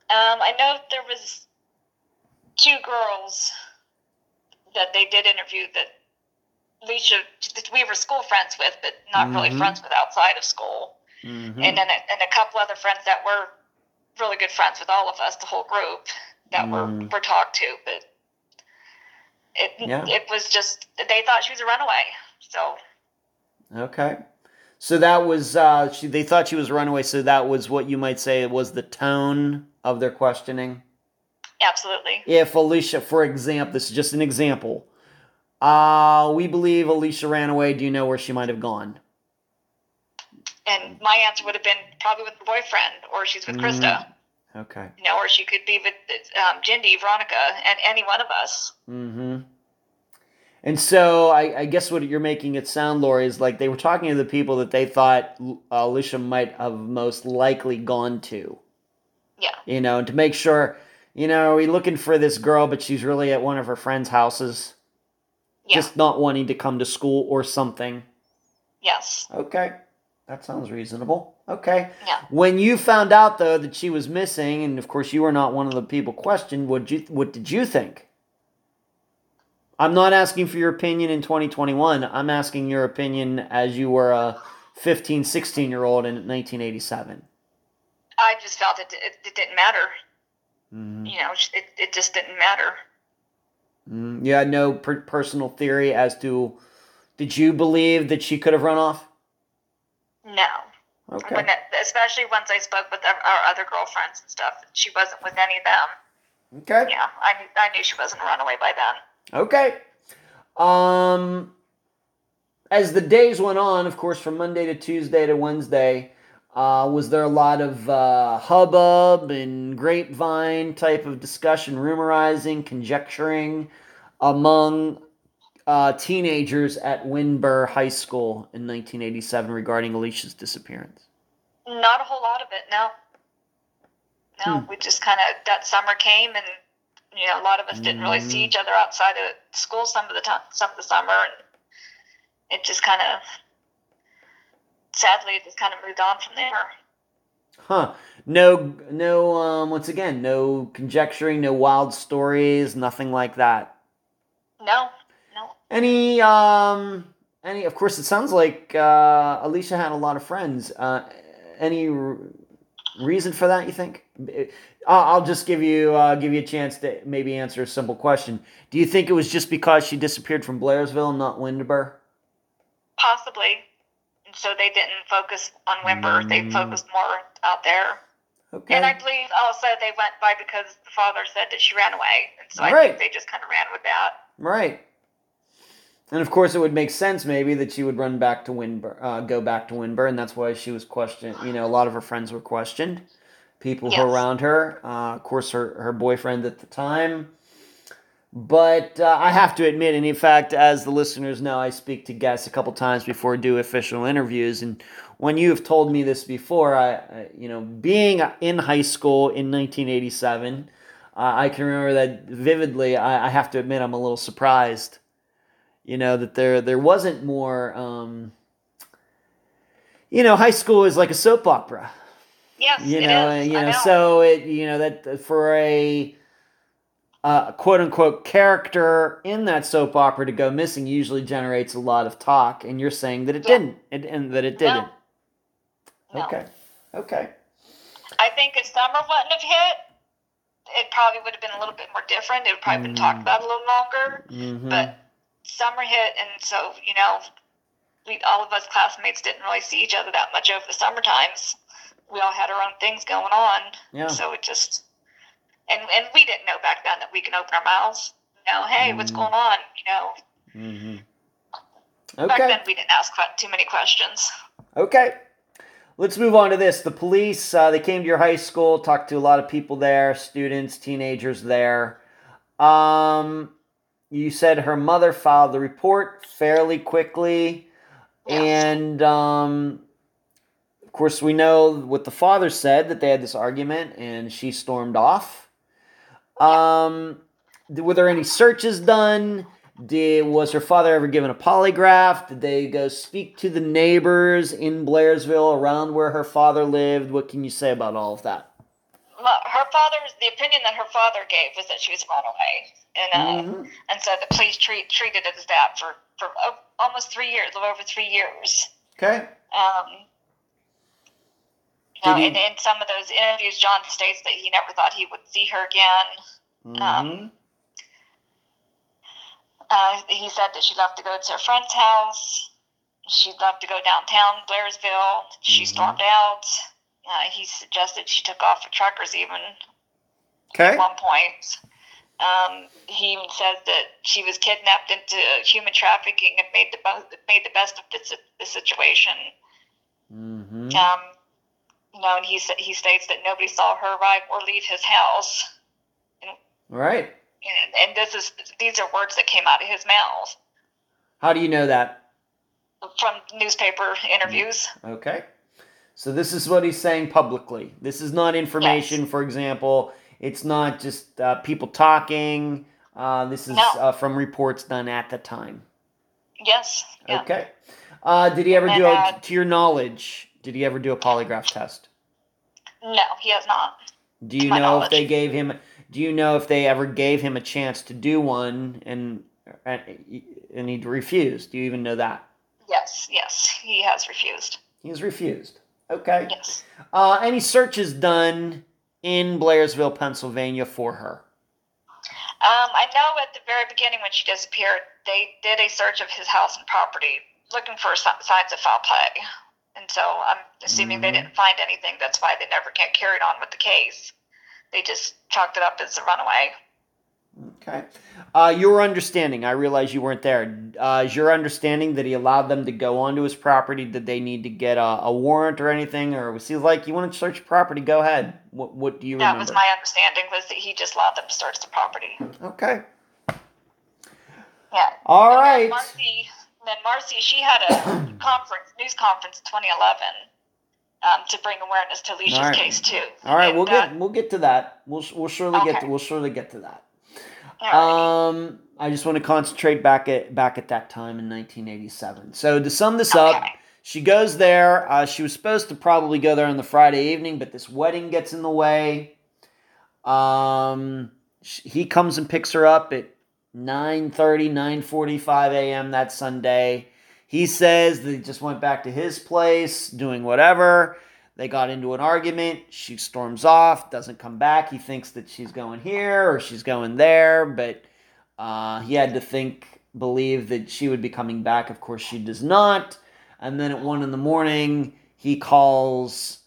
Um, I know there was two girls that they did interview that Alicia, we were school friends with, but not really Mhm. friends with outside of school. Mhm. And then a, and a couple other friends that were really good friends with all of us, the whole group that Mm. were were talked to, but. It, Yeah. it was just they thought she was a runaway so Okay. So that was uh, she, they thought she was a runaway. So that was what you might say was the tone of their questioning. absolutely if Alicia, for example, this is just an example. Uh, we believe Alicia ran away. Do you know where she might have gone? And my answer would have been probably with her boyfriend, or she's with Krista, Okay. you know, or she could be with um, Jindy, Veronica, and any one of us. Mm-hmm. And so I, I guess what you're making it sound, Lori, is like they were talking to the people that they thought uh, Alicia might have most likely gone to. Yeah. You know, to make sure, you know, are we looking for this girl, but she's really at one of her friends' houses, Yeah. just not wanting to come to school or something. yes. Okay. That sounds reasonable. Okay. Yeah. When you found out though that she was missing, and of course you were not one of the people questioned, what you what did you think? I'm not asking for your opinion in 2021. I'm asking your opinion as you were a 15, 16 year old in 1987. I just felt it, it, it didn't matter. Mm-hmm. You know, it, it just didn't matter. Mm, You had no per- personal theory as to did you believe that she could have run off? No. Okay. When it, especially once I spoke with our, other girlfriends and stuff, she wasn't with any of them. Okay. Yeah, I knew, I knew she wasn't a runaway by then. Okay. Um, as the days went on, of course, from Monday to Tuesday to Wednesday, uh, was there a lot of uh, hubbub and grapevine type of discussion, rumorizing, conjecturing among uh, teenagers at Windber High School in 1987 regarding Alicia's disappearance? Not a whole lot of it, no. No, we just kind of, that summer came and, you know, a lot of us didn't really see Mm. each other outside of school some of the time, some of the summer. And it just kind of, sadly, it just kind of moved on from there. Huh. No, no, um, once again, no conjecturing, no wild stories, nothing like that. No, no. Any um any of course it sounds like uh Alicia had a lot of friends. Uh any r- reason for that? You think? I'll I'll just give you uh, give you a chance to maybe answer a simple question. Do you think it was just because she disappeared from Blairsville, not Windber? Possibly. So they didn't focus on Windber. They Mm. focused more out there. Okay. And I believe also they went by because the father said that she ran away. And so I Right. think they just kind of ran with that. Right. And of course, it would make sense maybe that she would run back to Windber, uh, go back to Windber, and that's why she was questioned. You know, a lot of her friends were questioned, people who Yes. were around her. Uh, of course, her her boyfriend at the time. But uh, I have to admit, and in fact, as the listeners know, I speak to guests a couple times before I do official interviews, and when you have told me this before, I, I you know, being in high school in 1987. Uh, I can remember that vividly. I, I have to admit, I'm a little surprised. You know that there there wasn't more. Um, you know, high school is like a soap opera. Yes, You know, you I know, so it you know that for a uh, quote unquote character in that soap opera to go missing usually generates a lot of talk, and you're saying that it Yeah. didn't, and, and that it didn't. No. Okay, okay, I think if summer wouldn't have hit, it probably would have been a little bit more different. It would probably been talked about a little longer. hmm But summer hit, and so you know, we all of us classmates didn't really see each other that much over the summer times. We all had our own things going on, yeah, so it just and and we didn't know back then that we can open our mouths. You know, hey, what's Mm. going on? You know, hmm Okay. back then we didn't ask too many questions. Okay. Let's move on to this. The police, uh, they came to your high school, talked to a lot of people there, students, teenagers there. Um, you said her mother filed the report fairly quickly. And um, of course, we know what the father said that they had this argument and she stormed off. Um, were there any searches done? Did was her father ever given a polygraph? Did they go speak to the neighbors in Blairsville around where her father lived? What can you say about all of that? Well, her father's the opinion that her father gave was that she was run away, and uh, Mhm. and so the police treat, treated it as that for for oh, almost three years, a little over three years. Okay. Um, you know, he- and in some of those interviews, John states that he never thought he would see her again. Mhm. Uh, he said that she left to go to her friend's house. She left to go downtown Blairsville. She Mhm. stormed out. Uh, he suggested she took off for truckers even Okay. at one point. Um, he even says that she was kidnapped into human trafficking and made the bo- made the best of the, the situation. Mhm. Um, know, and he sa- he states that nobody saw her arrive or leave his house. Right. And, and this is these are words that came out of his mouth How do you know that? from newspaper interviews. Okay. So this is what he's saying publicly. This is not information, for example. It's not just uh, people talking. Uh, this is No. uh, from reports done at the time. Yes. Yeah. Okay. Uh, did he ever And, do, a, uh, to your knowledge, did he ever do a polygraph test? No, he has not. Do you know if they gave him? Do you know if they ever gave him a chance to do one and and and he refused? Do you even know that? Yes. Yes, he has refused. He's refused. Okay. Yes. Uh, any searches done in Blairsville, Pennsylvania for her? Um, I know at the very beginning when she disappeared, they did a search of his house and property looking for signs of foul play. And so I'm assuming they Mhm. didn't find anything. That's why they never carried on with the case. They just chalked it up as a runaway. Okay. Uh, your understanding, I realize you weren't there. Uh, is your understanding that he allowed them to go onto his property? Did they need to get a, a warrant or anything? Or was he like, you want to search property? Go ahead. What, what do you That remember? was my understanding was that he just allowed them to search the property. Okay. Yeah. All And right. Then Marcy, she had a conference, news conference in 2011 um, to bring awareness to Alicia's All right. case too. All right, And we'll that- get we'll get to that. We'll we'll surely get to, we'll surely get to that. Um, I just want to concentrate back at back at that time in 1987. So to sum this up, she goes there. Uh, she was supposed to probably go there on the Friday evening, but this wedding gets in the way. Um, sh- he comes and picks her up at 9:30, 9:45 a.m. that Sunday. He says he just went back to his place, doing whatever. They got into an argument. She storms off, doesn't come back. He thinks that she's going here or she's going there, but uh, he had to think, believe that she would be coming back. Of course, she does not. And then at one in the morning, he calls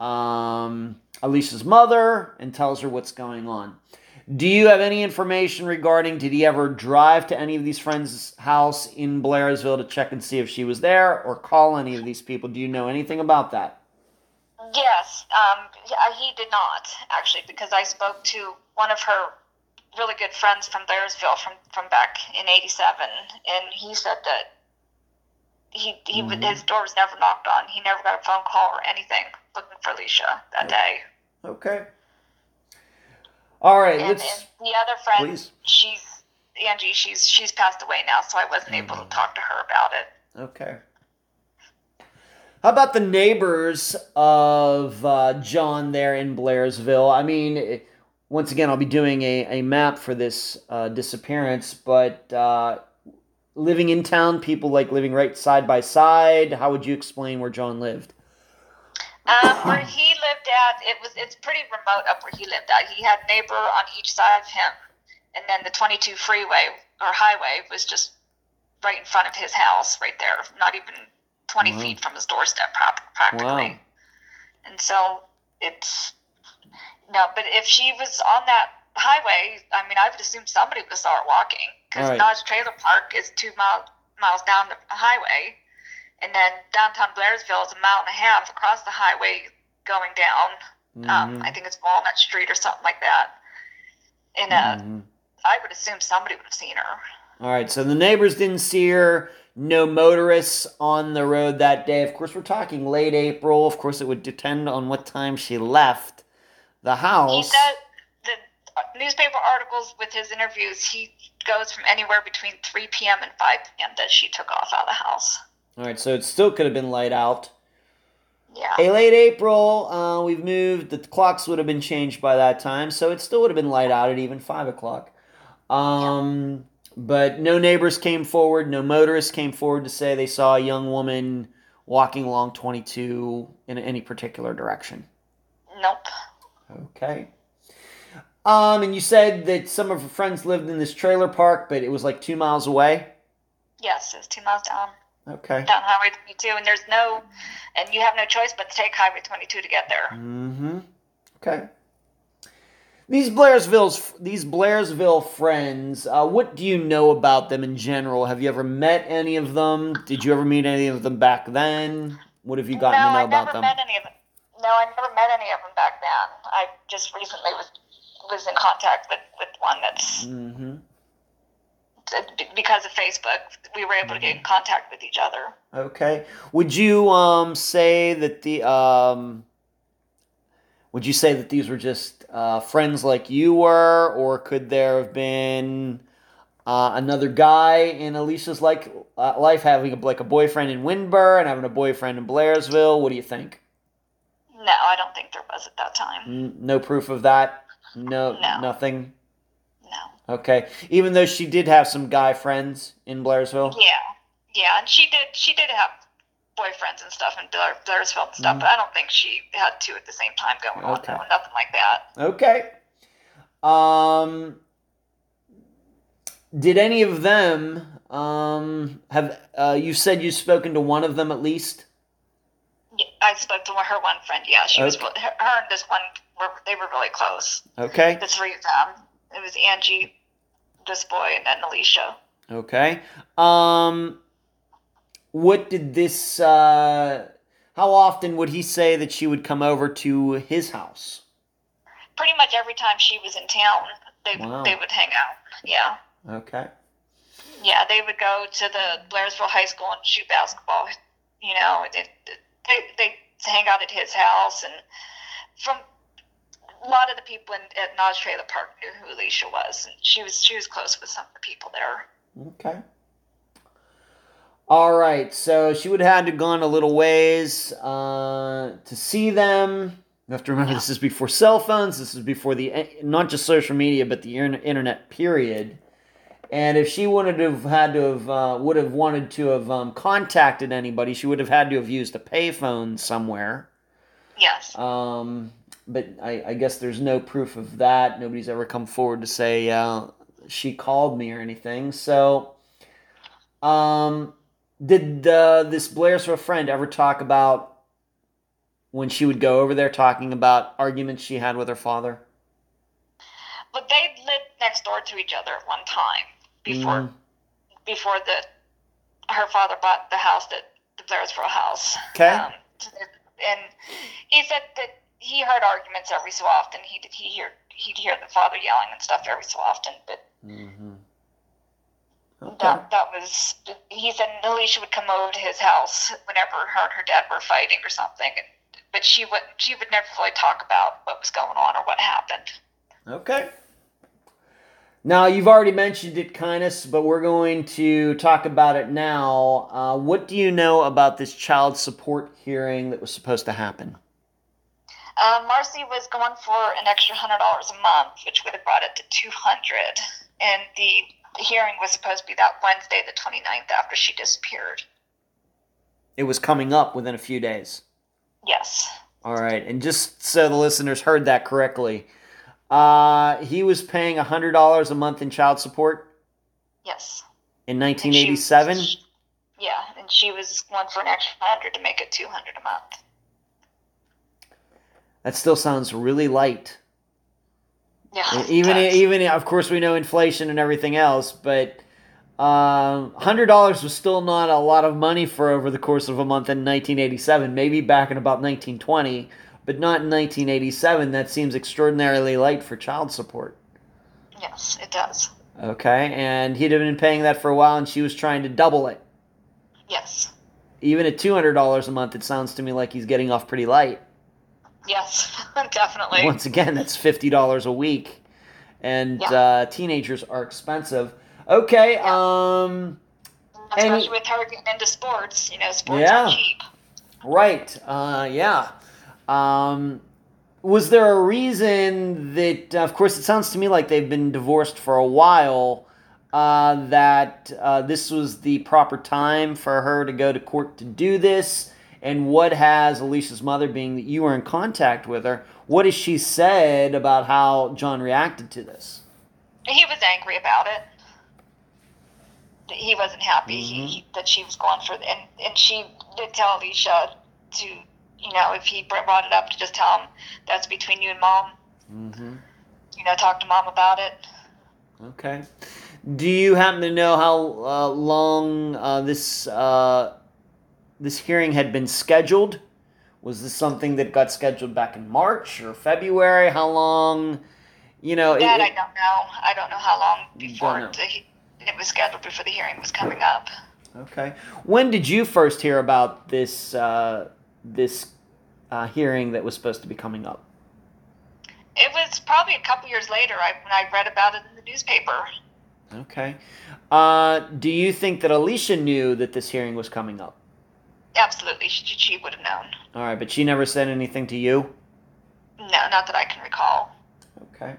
um, Alicia's mother and tells her what's going on. Do you have any information regarding did he ever drive to any of these friends' house in Blairsville to check and see if she was there or call any of these people? Do you know anything about that? Yes, um, he did not actually, because I spoke to one of her really good friends from Blairsville from from back in '87, and he said that he he mm-hmm. his door was never knocked on. He never got a phone call or anything looking for Alicia that day. Okay. All right. And, let's, and the other friend, please. she's Angie. She's she's passed away now, so I wasn't mm-hmm. able to talk to her about it. Okay. How about the neighbors of uh, John there in Blairsville? I mean, once again, I'll be doing a, a map for this uh, disappearance, but uh, living in town, people like living right side by side. How would you explain where John lived? Um, where he lived at, it was it's pretty remote up where he lived at. He had neighbor on each side of him, and then the 22 freeway or highway was just right in front of his house, right there, not even 20 wow. feet from his doorstep, practically. Wow. And so it's no, but if she was on that highway, I mean, I would assume somebody would start walking because right. Dodge Trailer Park is two miles miles down the highway, and then downtown Blairsville is a mile and a half across the highway going down. Um, mm-hmm. Um, I think it's Walnut Street or something like that. And uh, mm-hmm. I would assume somebody would have seen her. All right, so the neighbors didn't see her. No motorists on the road that day. Of course, we're talking late April. Of course, it would depend on what time she left the house. He said the newspaper articles with his interviews, he goes from anywhere between 3 p.m. and 5 p.m. that she took off out of the house. All right, so it still could have been light out. Yeah. A late April, uh, we've moved. The clocks would have been changed by that time, so it still would have been light out at even five o'clock. Um, yeah. But no neighbors came forward. No motorists came forward to say they saw a young woman walking along 22 in any particular direction. Nope. Okay. Um, and you said that some of her friends lived in this trailer park, but it was like two miles away. Yes, it's two miles down. Okay. Down Highway 22, and there's no, and you have no choice but to take Highway 22 to get there. Mm-hmm. Okay. These Blairsville's these Blairsville friends, uh, what do you know about them in general? Have you ever met any of them? Did you ever meet any of them back then? What have you gotten no, to know I about them? No, I never met any of them. No, I never met any of them back then. I just recently was was in contact with with one that's. Mm-hmm because of Facebook, we were able to get in mm-hmm. contact with each other. Okay. Would you um say that the um would you say that these were just uh, friends like you were, or could there have been uh, another guy in Alicia's like uh, life having a, like a boyfriend in Windber and having a boyfriend in Blairsville? What do you think? No, I don't think there was at that time. No proof of that. No, no. nothing. Okay. Even though she did have some guy friends in Blairsville. Yeah, yeah, and she did. She did have boyfriends and stuff in Blair, Blairsville and stuff, mm. but I don't think she had two at the same time going okay. on. No, nothing like that. Okay. Um. Did any of them um have uh, you said you've spoken to one of them at least? Yeah, I spoke to her one friend. Yeah, she okay. was her, her and this one were they were really close. Okay. The three of them it was Angie, this boy, and then Alicia. Okay. Um, what did this? Uh, how often would he say that she would come over to his house? Pretty much every time she was in town, they wow. they would hang out. Yeah. Okay. Yeah, they would go to the Blairsville High School and shoot basketball. You know, they they they hang out at his house, and from a lot of the people in, at Nodge Trailer Park knew who Alicia was, and she was she was close with some of the people there. Okay. All right, so she would have had to gone a little ways uh, to see them. You have to remember this is before cell phones. This is before the eh, not just social media, but the internet period. And if she wanted to have had to have uh, would have wanted to have um, contacted anybody, she would have had to have used a payphone somewhere. Yes. Um, but I, I guess there's no proof of that. Nobody's ever come forward to say uh, she called me or anything. So, um, did uh, this Blair's friend ever talk about when she would go over there talking about arguments she had with her father? But they lived next door to each other at one time before Mm. before the her father bought the house that the Blairsville house. Okay. Um, and he said that he heard arguments every so often. He did he hear he'd hear the father yelling and stuff every so often, but Mm-hmm. Okay. that that was he said Alicia would come over to his house whenever her and her dad were fighting or something, and, but she would she would never really talk about what was going on or what happened. Okay. Now, you've already mentioned it, Kindness, but we're going to talk about it now. Uh, what do you know about this child support hearing that was supposed to happen? Uh, Marcy was going for an extra hundred dollars a month, which would have brought it to two hundred, and the hearing was supposed to be that Wednesday, the 29th, after she disappeared. It was coming up within a few days. Yes. All right, and just so the listeners heard that correctly, uh, he was paying $100 a month in child support Yes. in 1987. Yeah, and she was going for an extra hundred to make it two hundred a month. That still sounds really light. Yeah. even even of course we know inflation and everything else, but um, hundred dollars was still not a lot of money for over the course of a month in 1987. Maybe back in about 1920, but not in 1987. That seems extraordinarily light for child support. Yes, it does. Okay, and he'd have been paying that for a while, and she was trying to double it. Yes. Even at two hundred dollars a month, it sounds to me like he's getting off pretty light. Yes, definitely. Once again, that's fifty dollars a week, and Yeah. uh, teenagers are expensive. Okay, Yeah. um, Especially and- with her getting into sports, you know, sports Yeah. are cheap. right, uh, yeah. Um, was there a reason that, of course, it sounds to me like they've been divorced for a while. Uh, that uh, this was the proper time for her to go to court to do this, and what has Alicia's mother, being that you were in contact with her, what has she said about how John reacted to this? He was angry about it. He wasn't happy he, Mhm. he, that she was going for and and she did tell Alicia to you know if he brought it up to just tell him that's between you and mom. Mm-hmm. You know, talk to mom about it. Okay. Do you happen to know how uh, long uh, this uh, this hearing had been scheduled? Was this something that got scheduled back in March or February? How long? You know, it- I don't know. I don't know how long before the, it was scheduled before the hearing was coming up. okay. When did you first hear about this uh, this uh, hearing that was supposed to be coming up? It was probably a couple years later I, when I read about it in the newspaper. Okay. Uh, do you think that Alicia knew that this hearing was coming up? Absolutely, she, she would have known. All right, but she never said anything to you. No, not that I can recall. Okay.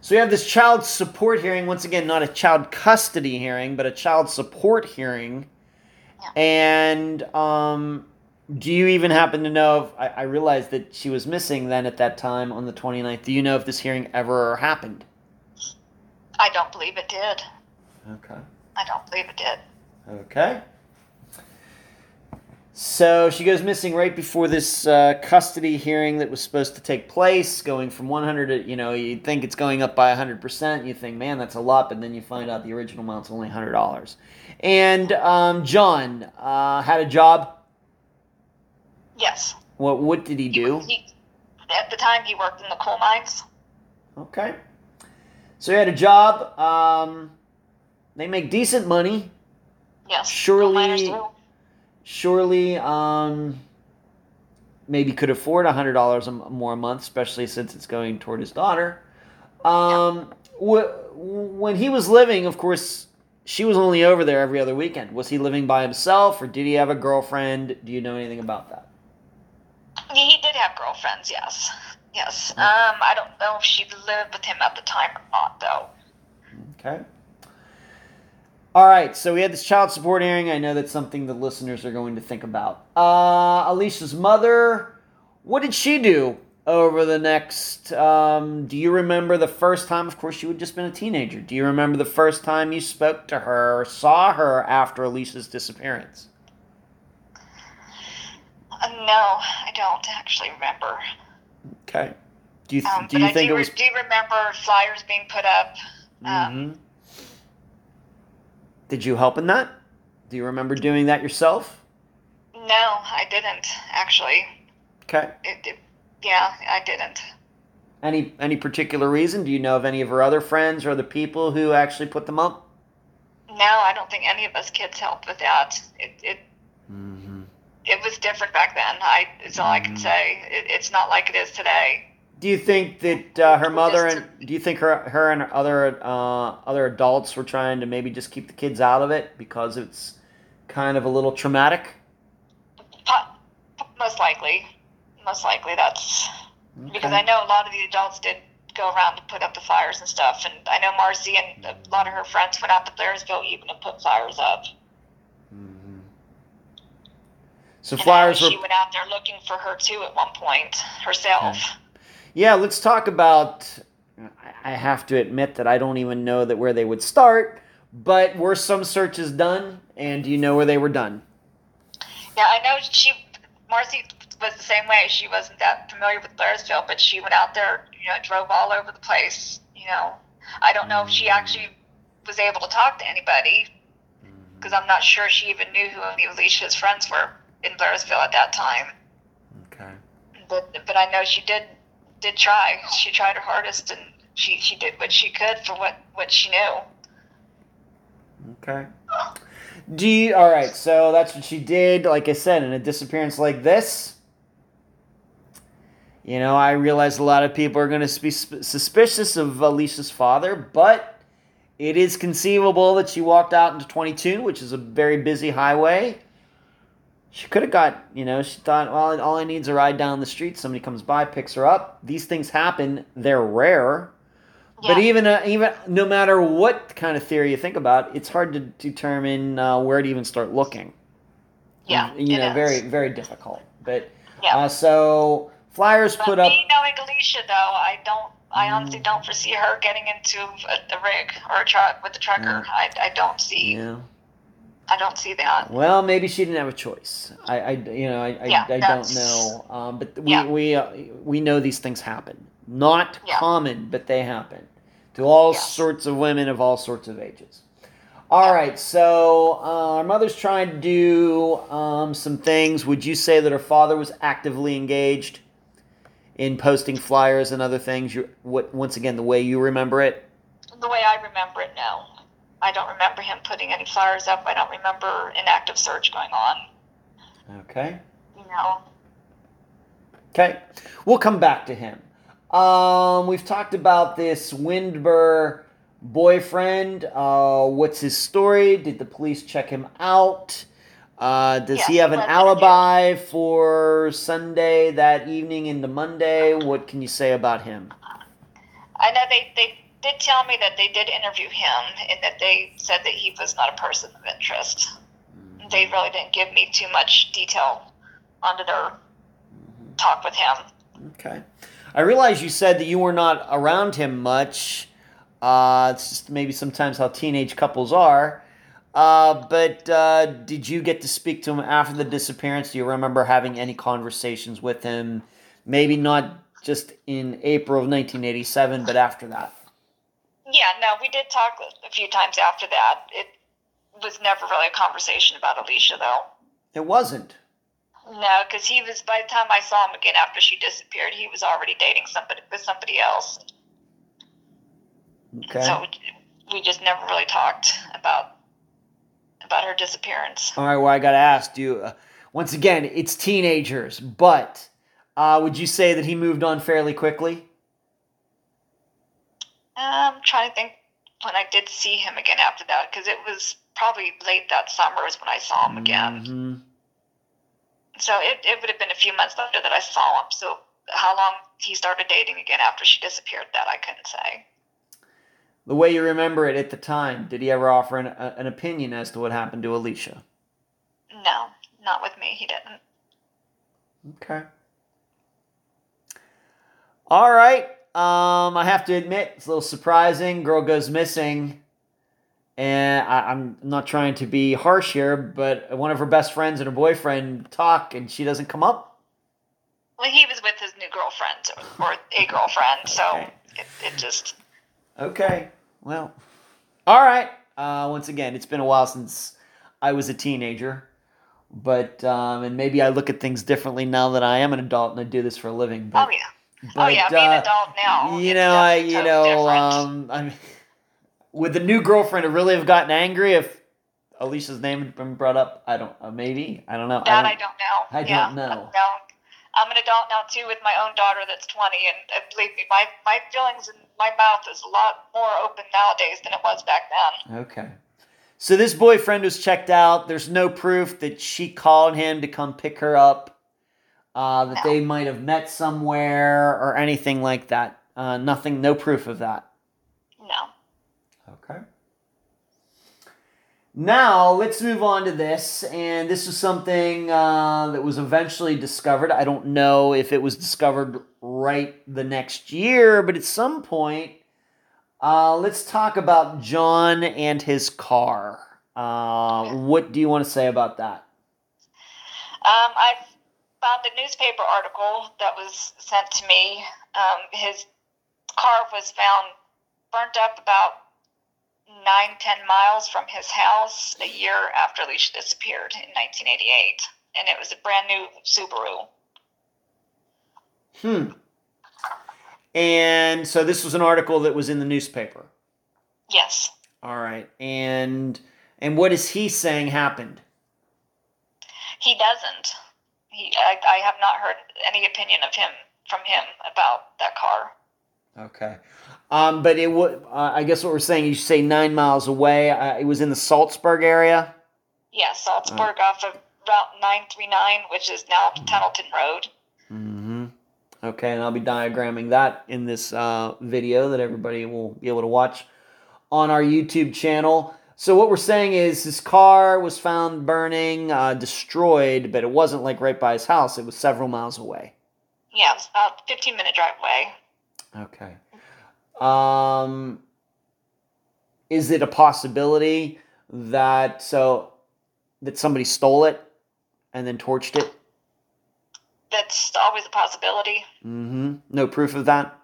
So we have this child support hearing, once again, not a child custody hearing, but a child support hearing. Yeah. And um, do you even happen to know if I, I realized that she was missing then at that time on the 29th? Do you know if this hearing ever happened? I don't believe it did. Okay. I don't believe it did. Okay. So she goes missing right before this uh, custody hearing that was supposed to take place, going from 100 to, you know, you'd think it's going up by 100%. You think, man, that's a lot, but then you find out the original amount's only $100. And um, John uh, had a job. Yes. What, what did he do? He, at the time, he worked in the coal mines. Okay. So he had a job. Um, they make decent money. Yes. Surely- Coal miners do. Surely um, maybe could afford a hundred dollars more a month, especially since it's going toward his daughter. Um, wh- when he was living, of course, she was only over there every other weekend. Was he living by himself, or did he have a girlfriend? Do you know anything about that? He, he did have girlfriends. Yes. Yes. Um, I don't know if she lived with him at the time or not, though. Okay. All right, so we had this child support hearing. I know that's something the listeners are going to think about. Uh, Alicia's mother What did she do over the next? Um, do you remember the first time? Of course, you had just been a teenager. Do you remember the first time you spoke to her or saw her after Alicia's disappearance? Uh, no, I don't actually remember. Okay. Do you Um, do you I think do, it re- was? do remember flyers being put up. Um, Mhm. Did you help in that? Do you remember doing that yourself? No, I didn't actually. Okay. It, it, yeah, I didn't. Any any particular reason? Do you know of any of her other friends or other people who actually put them up? No, I don't think any of us kids helped with that. It it Mm-hmm. it was different back then. I it's all I can Mhm. say. It, it's not like it is today. Do you think that uh, her mother and do you think her her and other uh, other adults were trying to maybe just keep the kids out of it because it's kind of a little traumatic? Most likely, most likely that's because I know a lot of the adults did go around to put up the flyers and stuff, and I know Marcy and a lot of her friends went out to Blairsville even to put flyers up. Mhm. So And flyers were she went out there looking for her too at one point herself. Okay. Yeah, let's talk about. I have to admit that I don't even know that where they would start, but were some searches done, and do you know where they were done? Yeah, I know she, Marcy was the same way. She wasn't that familiar with Blairsville, but she went out there, you know, drove all over the place. You know, I don't know if she mm. actually was able to talk to anybody mm-hmm. because I'm not sure she even knew who any of Alicia's friends were in Blairsville at that time. Okay. But but I know she did did try. She tried her hardest, and she she did what she could for what what she knew. Okay. You, all right, so that's what she did. Like I said, in a disappearance like this, you know, I realize a lot of people are going to be suspicious of Alicia's father, but it is conceivable that she walked out into 22, which is a very busy highway. She could have got, you know, she thought, well, all I need is a ride down the street. Somebody comes by, picks her up. These things happen. They're rare. But even uh, even no matter what kind of theory you think about, it's hard to determine uh, where to even start looking. Yeah, you it know, is. very very difficult. But Yeah. uh, so flyers But put up. me knowing Alicia, though, I don't. I honestly Mm. don't foresee her getting into a, a rig or a truck with a trucker. I, I don't see. Yeah. I don't see that. Well, maybe she didn't have a choice. I, I you know, I, I, Yeah, I don't know. Um, but we Yeah. we uh, we know these things happen. Not Yeah. common, but they happen to all sorts of women of all sorts of ages. All right, so uh, our mother's trying to do um, some things. Would you say that her father was actively engaged in posting flyers and other things? You, what once again, the way you remember it? The way I remember it, no. I don't remember him putting any flyers up. I don't remember an active search going on. Okay. You know. Okay, we'll come back to him. Um, we've talked about this Windber boyfriend. Uh, what's his story? Did the police check him out? Uh, does Yeah, he have an alibi for Sunday that evening into Monday? What can you say about him? I know they, they did tell me that they did interview him and that they said that he was not a person of interest. They really didn't give me too much detail onto their talk with him. Okay. I realize you said that you were not around him much. Uh, it's just maybe sometimes how teenage couples are. Uh, but uh, did you get to speak to him after the disappearance? Do you remember having any conversations with him? Maybe not just in April of 1987, but after that. Yeah, no, we did talk a few times after that. It was never really a conversation about Alicia, though. It wasn't. No, because he was. By the time I saw him again after she disappeared, he was already dating somebody with somebody else. Okay. So we just never really talked about about her disappearance. All right. Well, I got to ask you. Uh, once again, it's teenagers, but uh, would you say that he moved on fairly quickly? I'm trying to think when I did see him again after that, because it was probably late that summer is when I saw him again. Mhm. So it, it would have been a few months later that I saw him. So how long he started dating again after she disappeared, that I couldn't say. The way you remember it at the time, did he ever offer an, a, an opinion as to what happened to Alicia? No, not with me. He didn't. Okay. All right. Um, I have to admit, it's a little surprising. Girl goes missing. And I, I'm not trying to be harsh here, but one of her best friends and her boyfriend talk, and she doesn't come up. Well, he was with his new girlfriend or a girlfriend, so Okay. it, it just Okay. Well, all right. Uh, once again, it's been a while since I was a teenager, but um, and maybe I look at things differently now that I am an adult and I do this for a living. But, oh yeah, oh but, yeah. Being uh, an adult now, you know, I, you totally know, um, I mean, would the new girlfriend have really have gotten angry if Alicia's name had been brought up? I don't. Uh, maybe I don't know. that I I don't, don't know. I yeah, don't know. No, I'm an adult now too, with my own daughter that's 20, and uh, believe me, my my feelings in my mouth is a lot more open nowadays than it was back then. Okay. So this boyfriend was checked out. There's no proof that she called him to come pick her up, uh, that No. they might have met somewhere or anything like that. Uh, nothing, no proof of that. No. Okay. Now let's move on to this, and this is something uh, that was eventually discovered. I don't know if it was discovered right the next year, but at some point, uh, let's talk about John and his car. Uh, what do you want to say about that? Um, I found a newspaper article that was sent to me. Um, his car was found burnt up about nine, ten miles from his house a year after Alicia disappeared in 1988, and it was a brand new Subaru. Hmm. And so this was an article that was in the newspaper. Yes. All right. And and what is he saying happened? He doesn't. He, I, I have not heard any opinion of him from him about that car. Okay. Um, but it would. Uh, I guess what we're saying. You say nine miles away. Uh, it was in the Saltsburg area. Yeah, Saltsburg off of Route 939, which is now Tunnelton Road. Mm-hmm. Okay, and I'll be diagramming that in this uh, video that everybody will be able to watch on our YouTube channel. So what we're saying is his car was found burning, uh, destroyed, but it wasn't like right by his house. It was several miles away. Yeah, it's about a 15 minute drive away. Okay. Um, is it a possibility that so that somebody stole it and then torched it? That's always a possibility. Mm-hmm. No proof of that.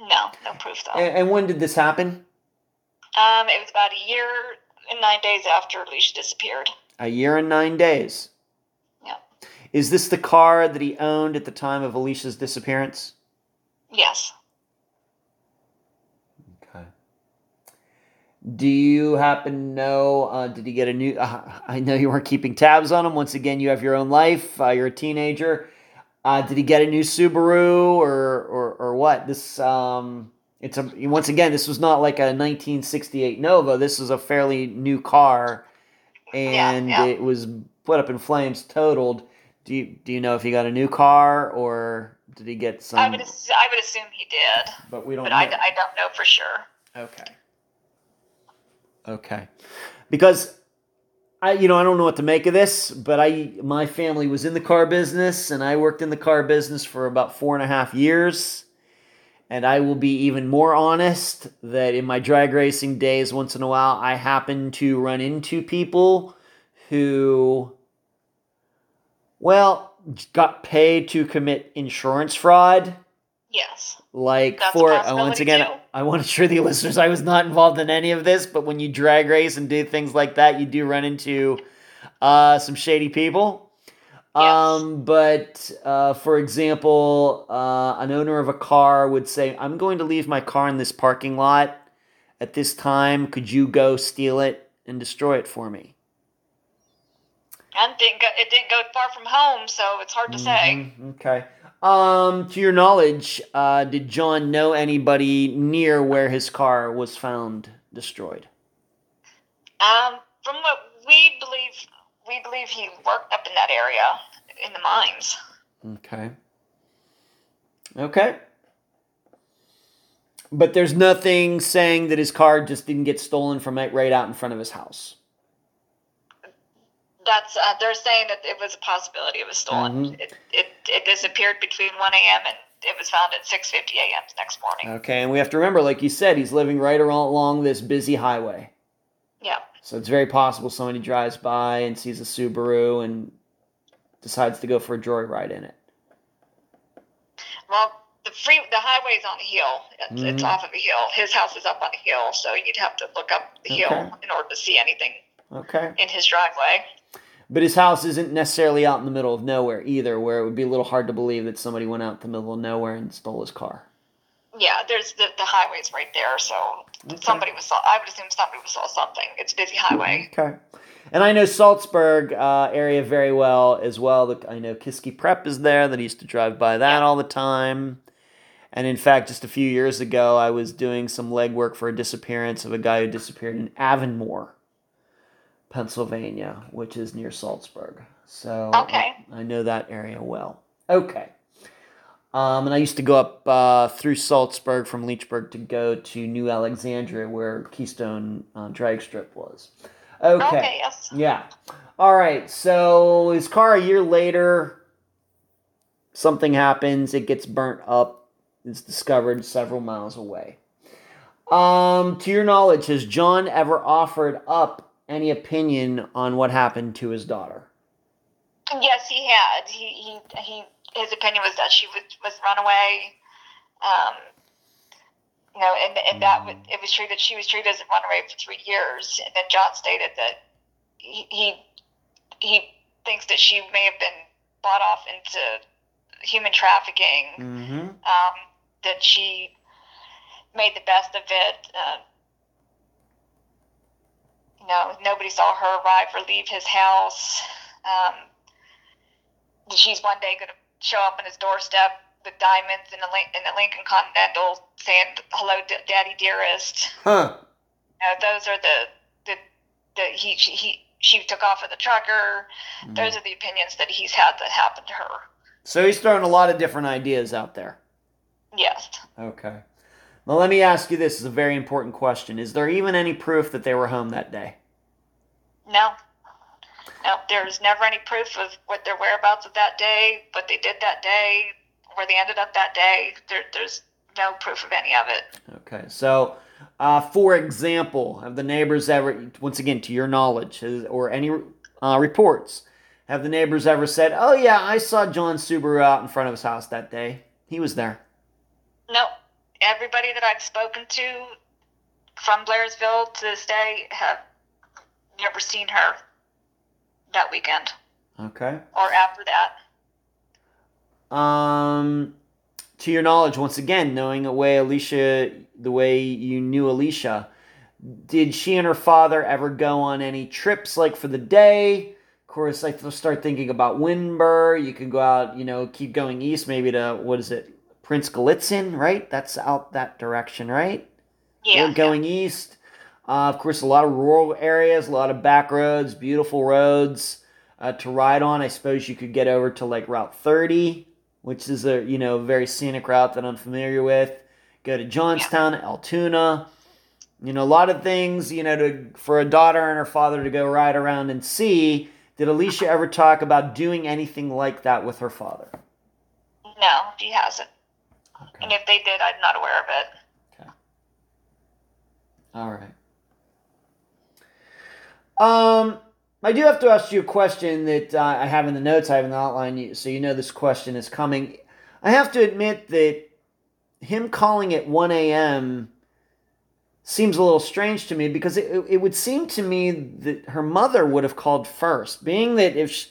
No, no proof though. And, and when did this happen? Um, it was about a year and nine days after Alicia disappeared. A year and nine days. Yeah. Is this the car that he owned at the time of Alicia's disappearance? Yes. Okay. Do you happen to know? Uh, did he get a new? Uh, I know you weren't keeping tabs on him. Once again, you have your own life. Uh, you're a teenager. Uh, did he get a new Subaru or or or what? This um, it's a once again. This was not like a 1968 Nova. This was a fairly new car, and yeah. it was put up in flames, totaled. Do you do you know if he got a new car or did he get some? I would I would assume he did, but we don't. but know. I, I don't know for sure. Okay. Okay. Because I you know, I don't know what to make of this, but I my family was in the car business and I worked in the car business for about four and a half years. And I will be even more honest that in my drag racing days, once in a while, I happen to run into people who, well, got paid to commit insurance fraud Yes. like That's for uh, once again too. i want to assure the listeners i was not involved in any of this but when you drag race and do things like that you do run into uh, some shady people Yes. um, but uh, for example uh, an owner of a car would say i'm going to leave my car in this parking lot at this time could you go steal it and destroy it for me And didn't go, it didn't go far from home, so it's hard to say. Mhm, Okay. Um, to your knowledge, uh, did John know anybody near where his car was found destroyed? Um, from what we believe, we believe he worked up in that area in the mines. Okay. Okay. But there's nothing saying that his car just didn't get stolen from it right out in front of his house. That's uh, they're saying that it was a possibility it was stolen. Mhm. It, it it disappeared between 1 a.m. and it was found at 6:50 a.m. the next morning. Okay, and we have to remember, like you said, he's living right around, along this busy highway. Yeah. So it's very possible somebody drives by and sees a Subaru and decides to go for a joyride in it. Well, the free the highway's on a hill. It's, it's Mhm. off of a hill. His house is up on a hill, so you'd have to look up the hill in order to see anything Okay. in his driveway. But his house isn't necessarily out in the middle of nowhere either, where it would be a little hard to believe that somebody went out in the middle of nowhere and stole his car. Yeah, there's the the highway's right there, so Okay. somebody was saw. I would assume somebody was saw something. It's a busy highway. Okay. And I know Saltsburg uh, area very well as well. I know Kiski Prep is there. That I used to drive by that Yeah. all the time. And in fact, just a few years ago, I was doing some legwork for a disappearance of a guy who disappeared in Avonmore, Pennsylvania, which is near Saltsburg. So Okay. I, I know that area well. Okay. Um, and I used to go up uh, through Saltsburg from Leechburg to go to New Alexandria, where Keystone uh, Drag Strip was. Okay. Yes. Yeah. All right. So his car a year later, something happens. It gets burnt up. It's discovered several miles away. Um, to your knowledge, has John ever offered up any opinion on what happened to his daughter? Yes, he had. He he he. His opinion was that she was was run away. Um, you know, and and that was, it was true that she was treated as a runaway for three years, and then John stated that he he, he thinks that she may have been bought off into human trafficking. Mm-hmm. Um, that she made the best of it. Uh, you know, nobody saw her arrive or leave his house. Um, she's one day going to show up on his doorstep with diamonds in a, in a Lincoln Continental saying, hello, D- daddy dearest. Huh. You know, those are the, the, the he, she, he, she took off with a trucker. Hmm. Those are the opinions that he's had that happened to her. So he's throwing a lot of different ideas out there. Yes. Okay. Well, let me ask you this. is a very important question. Is there even any proof that they were home that day? No. No, there's never any proof of what their whereabouts of that day, what they did that day, where they ended up that day. There, there's no proof of any of it. Okay, so uh, for example, have the neighbors ever, once again, to your knowledge, has- or any uh, reports, have the neighbors ever said, "Oh yeah, I saw John Subaru out in front of his house that day. He was there." No, everybody that I've spoken to from Blairsville to this day have never seen her that weekend Okay. or after that. Um, to your knowledge, once again, knowing the way Alicia, the way you knew Alicia, did she and her father ever go on any trips like for the day? Of course, I start thinking about Windber. You could go out, you know, keep going east, maybe to what is it, Prince Gallitzin, right? That's out that direction, right? Yeah. We're going east. Uh, of course, a lot of rural areas, a lot of back roads, beautiful roads uh, to ride on. I suppose you could get over to like Route 30, which is a you know very scenic route that I'm familiar with. Go to Johnstown, Altoona. You know, a lot of things. You know, to for a daughter and her father to go ride around and see. Did Alicia ever talk about doing anything like that with her father? No, she hasn't. Okay. And if they did, I'm not aware of it. Okay. All right. Um, I do have to ask you a question that uh, I have in the notes. I have in the outline, so you know this question is coming. I have to admit that him calling at 1 a.m. seems a little strange to me because it, it would seem to me that her mother would have called first. Being that if, she,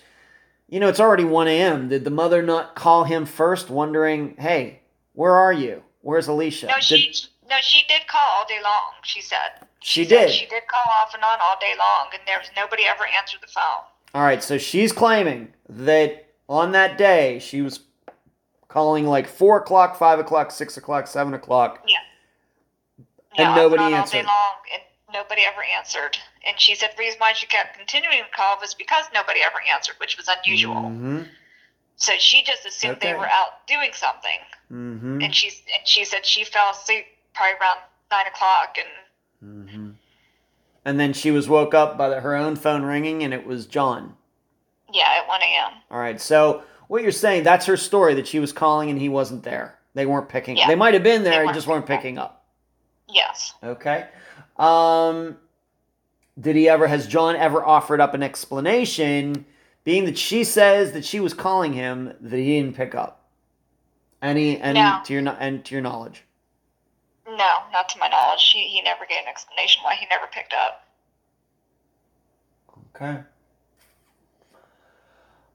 you know, it's already 1 a.m., did the mother not call him first, wondering, hey, where are you? Where's Alicia? No, she Did- no, she did call all day long. She said she did. She did call off and on all day long, and there was nobody ever answered the phone. All right, so she's claiming that on that day she was calling like four o'clock, five o'clock, six o'clock, seven o'clock. Yeah, And off nobody all answered. day long, and nobody ever answered. And she said the reason why she kept continuing to call was because nobody ever answered, which was unusual. Mm-hmm. So she just assumed Okay. they were out doing something, Mm-hmm. and she and she said she fell asleep probably around nine o'clock, and Mm-hmm. And then she was woke up by the, her own phone ringing, and it was John. yeah, at one a.m. All right, so what you're saying, that's her story that she was calling and he wasn't there. They weren't picking. Yeah. They might have been there, They and just weren't picking picking up. Yes. Okay. Um, did he ever? Has John ever offered up an explanation, being that she says that she was calling him that he didn't pick up? Any? Any No. to your and to your knowledge? No, not to my knowledge. He, he never gave an explanation why he never picked up. Okay.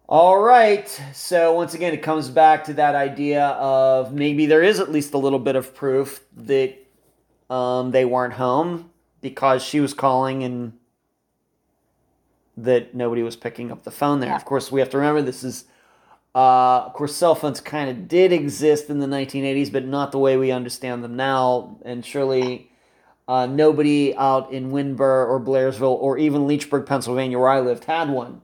All right. So once again, it comes back to that idea of maybe there is at least a little bit of proof that um, they weren't home because she was calling and that nobody was picking up the phone there. Yeah. Of course, we have to remember this is, uh, of course, cell phones kind of did exist in the 1980s, but not the way we understand them now. And surely uh, nobody out in Windber or Blairsville or even Leechburg, Pennsylvania, where I lived, had one.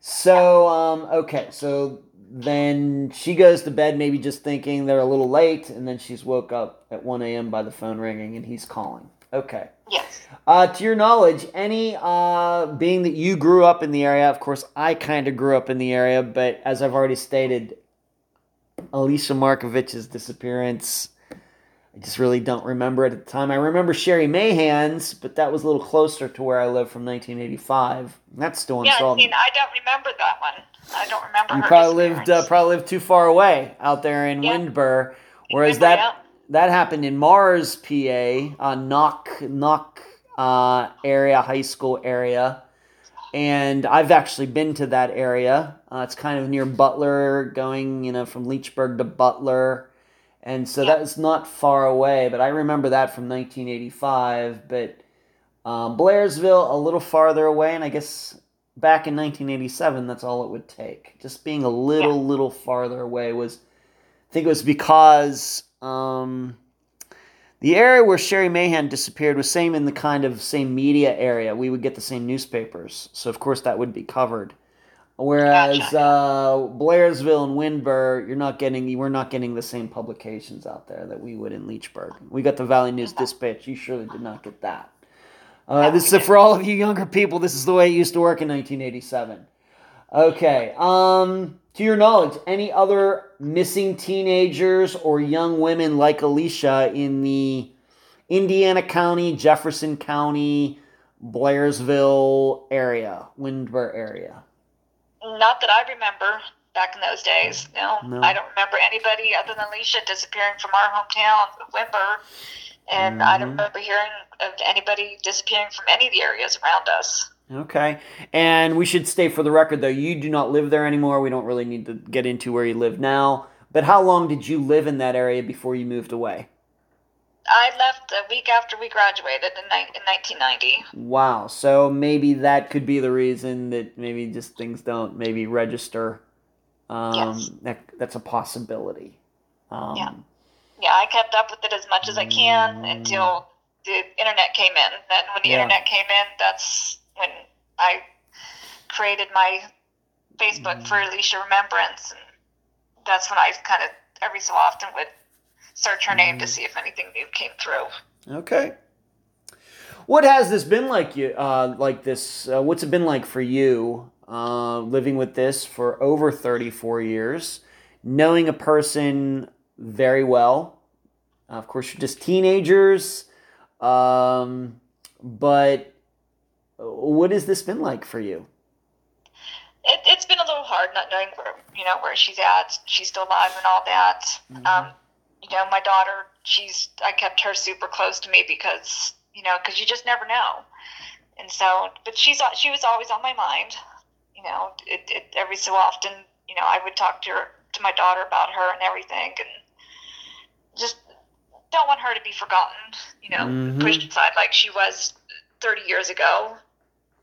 So, um, okay, so then she goes to bed, maybe just thinking they're a little late, and then she's woke up at 1 a.m. by the phone ringing and he's calling. Okay. Yes. Uh, to your knowledge, any, uh, being that you grew up in the area, of course, I kind of grew up in the area, but as I've already stated, Alicia Markovich's disappearance, I just really don't remember it at the time. I remember Cherrie Mahan's, but that was a little closer to where I lived from 1985. That's still Yeah, unsolved. see, I don't remember that one. I don't remember You probably lived uh, probably lived too far away out there in Yeah. Windber, whereas that. That happened in Mars, PA, uh, Knoch Knoch uh, area, high school area, and I've actually been to that area. Uh, it's kind of near Butler, going you know from Leechburg to Butler, and so Yeah. that's not far away. But I remember that from 1985. But um, Blairsville, a little farther away, and I guess back in 1987, that's all it would take. Just being a little, little farther away was, I think it was because um, the area where Cherrie Mahan disappeared was same in the kind of same media area. We would get the same newspapers, so of course that would be covered. Whereas Gotcha. uh, Blairsville and Windber, you're not getting we're not getting the same publications out there that we would in Leechburg. We got the Valley News Dispatch. You surely did not get that. Uh, this is for all of you younger people. This is the way it used to work in 1987. Okay. Um, to your knowledge, any other missing teenagers or young women like Alicia in the Indiana County, Jefferson County, Blairsville area, Windber area? Not that I remember back in those days. No, No. I don't remember anybody other than Alicia disappearing from our hometown, Windber. And I don't Mhm. remember hearing of anybody disappearing from any of the areas around us. Okay. And we should stay for the record, though, you do not live there anymore. We don't really need to get into where you live now. But how long did you live in that area before you moved away? I left a week after we graduated in, ni- in 1990. Wow. So maybe that could be the reason that maybe just things don't maybe register. Um, Yes. that, that's a possibility. Um, Yeah. Yeah, I kept up with it as much as I can until the internet came in. Then when the Yeah. internet came in, that's when I created my Facebook for Alicia Remembrance, and that's when I kind of every so often would search her name to see if anything new came through. Okay. What has this been like you? Uh, like this? Uh, what's it been like for you? Uh, living with this for over thirty-four years, knowing a person very well. of course, you're just teenagers. Um, but what has this been like for you? It, it's been a little hard not knowing where you know where she's at. She's still alive and all that. Um, you know, my daughter, she's I kept her super close to me because you know because you just never know. And so, but she's she was always on my mind. You know, it, it every so often, you know, I would talk to her to my daughter about her and everything, and just don't want her to be forgotten. You know, Mhm. pushed aside like she was 30 years ago,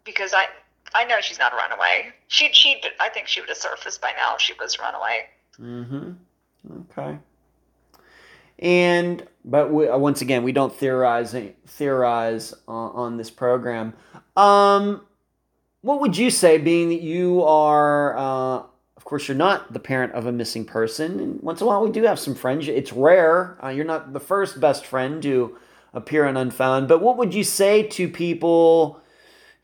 because I I know she's not a runaway. She she I think she would have surfaced by now if she was a runaway. Mm-hmm. Okay. And but we, uh, once again, we don't theorize theorize on, on this program. Um, what would you say, being that you are, uh, of course, you're not the parent of a missing person, and once in a while we do have some friends. It's rare. Uh, you're not the first best friend to appear on Unfound. But what would you say to people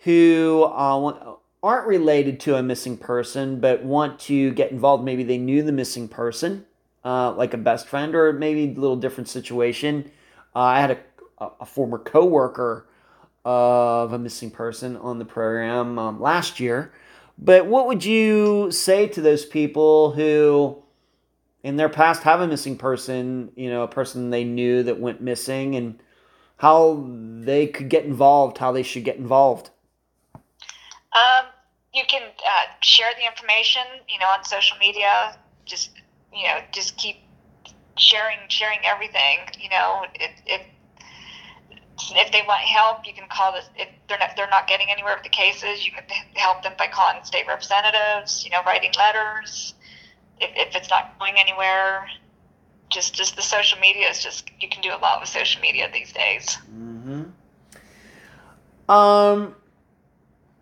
who uh, aren't related to a missing person but want to get involved? Maybe they knew the missing person uh, like a best friend or maybe a little different situation. Uh, I had a, a former coworker of a missing person on the program um, last year. But what would you say to those people who, in their past, have a missing person, you know, a person they knew that went missing, and how they could get involved, how they should get involved? Um, you can uh, share the information, you know, on social media. Just, you know, just keep sharing, sharing everything. You know, it, it if they want help, you can call this. If they're not, they're not getting anywhere with the cases, you can help them by calling state representatives. You know, writing letters. If, if it's not going anywhere, just just the social media is just you can do a lot with social media these days. Mm-hmm. Um,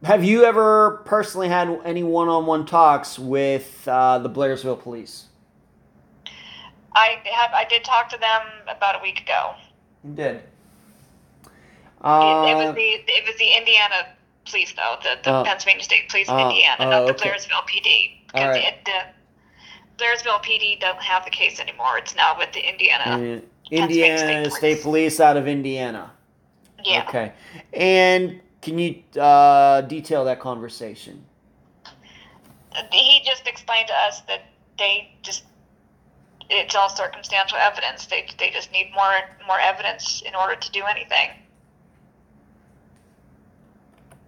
have you ever personally had any one-on-one talks with uh, the Blairsville Police? I have. I did talk to them about a week ago. You did. Uh, it, it, was the it was the Indiana police though, the, the uh, Pennsylvania State Police in uh, Indiana, not the okay. Blairsville PD. Because right. the, the Blairsville PD doesn't have the case anymore. It's now with the Indiana. Indiana State Police. State Police out of Indiana. Yeah. Okay. And can you uh, detail that conversation? He just explained to us that they just it's all circumstantial evidence. They they just need more more evidence in order to do anything.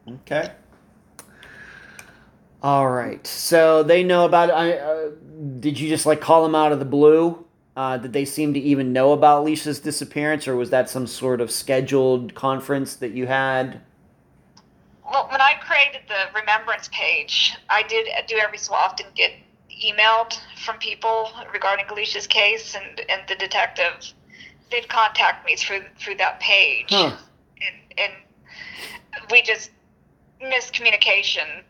Okay. All right. So they know about it. I, uh, did you just like call them out of the blue? Uh, did they seem to even know about Leisha's disappearance, or was that some sort of scheduled conference that you had? Well, when I created the remembrance page, I did do every so often get emailed from people regarding Alicia's case, and, and the detective did contact me through through that page, huh. and and we just miscommunication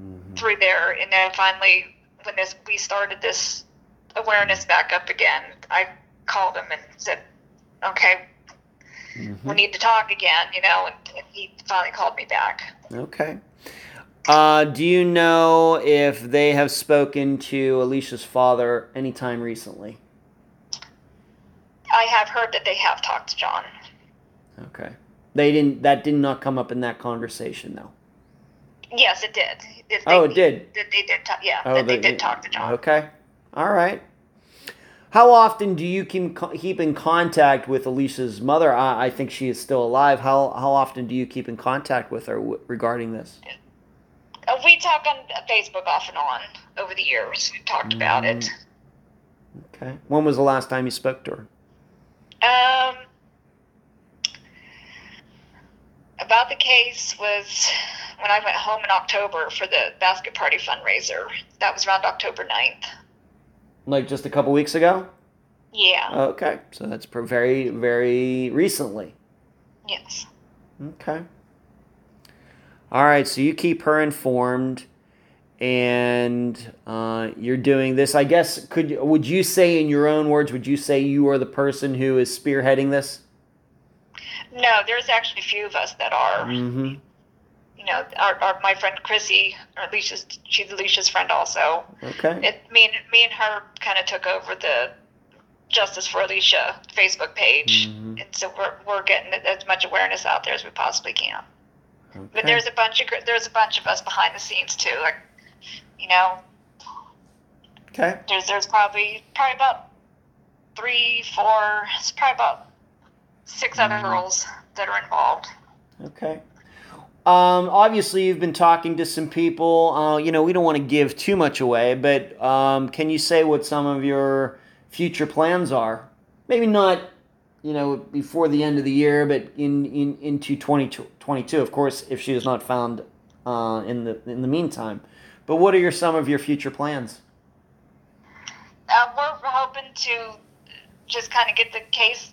mm-hmm. through there, and then finally, when this we started this awareness back up again, I called him and said, "Okay, mm-hmm. we need to talk again," you know, and, and he finally called me back. Okay. Uh, do you know if they have spoken to Alicia's father anytime recently? I have heard that they have talked to John. Okay. They didn't. That did not come up in that conversation, though. Yes, it did. It, oh, it did. They, they did. Talk, yeah, oh, they, they, did talk to John. Okay. All right. How often do you keep in contact with Alicia's mother? I, I think she is still alive. How how often do you keep in contact with her w- regarding this? Uh, we talk on Facebook off and on over the years. We've talked mm. about it. Okay. When was the last time you spoke to her? Um, about the case was when I went home in October for the basket party fundraiser. That was around October 9th. Like just a couple weeks ago? Yeah. Okay. So that's very, very recently. Yes. Okay. All right. So you keep her informed and uh, you're doing this. I guess could would you say in your own words? Would you say you are the person who is spearheading this? No, there's actually a few of us that are. Mm-hmm. You know, our, our my friend Chrissy, or Alicia's, she's Alicia's friend also. Okay. It, me and me and her kind of took over the Justice for Alicia Facebook page, mm-hmm. and so we're we're getting as much awareness out there as we possibly can. Okay. But there's a bunch of there's a bunch of us behind the scenes too, like you know. Okay. There's there's probably probably about three, four. It's probably about six other mm-hmm. girls that are involved. Okay. Um, obviously, you've been talking to some people. Uh, you know, we don't want to give too much away, but um, can you say what some of your future plans are? Maybe not, you know, before the end of the year, but in, in into 2022, of course, if she is not found uh, in the in the meantime. But what are your some of your future plans? Uh, we're hoping to just kind of get the case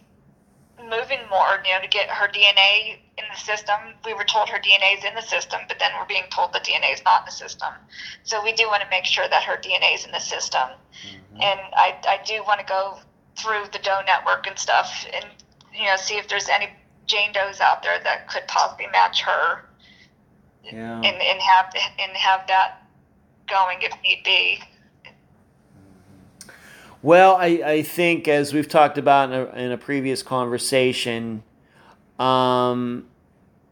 moving more, you know, to get her DNA in the system. We were told her DNA is in the system, but then we're being told the DNA is not in the system. So we do want to make sure that her DNA is in the system. Mm-hmm. And I, I do want to go through the Doe network and stuff and, you know, see if there's any Jane Does out there that could possibly match her. Yeah. And, and have and have that going if need be. Well, I, I think as we've talked about in a, in a previous conversation, um,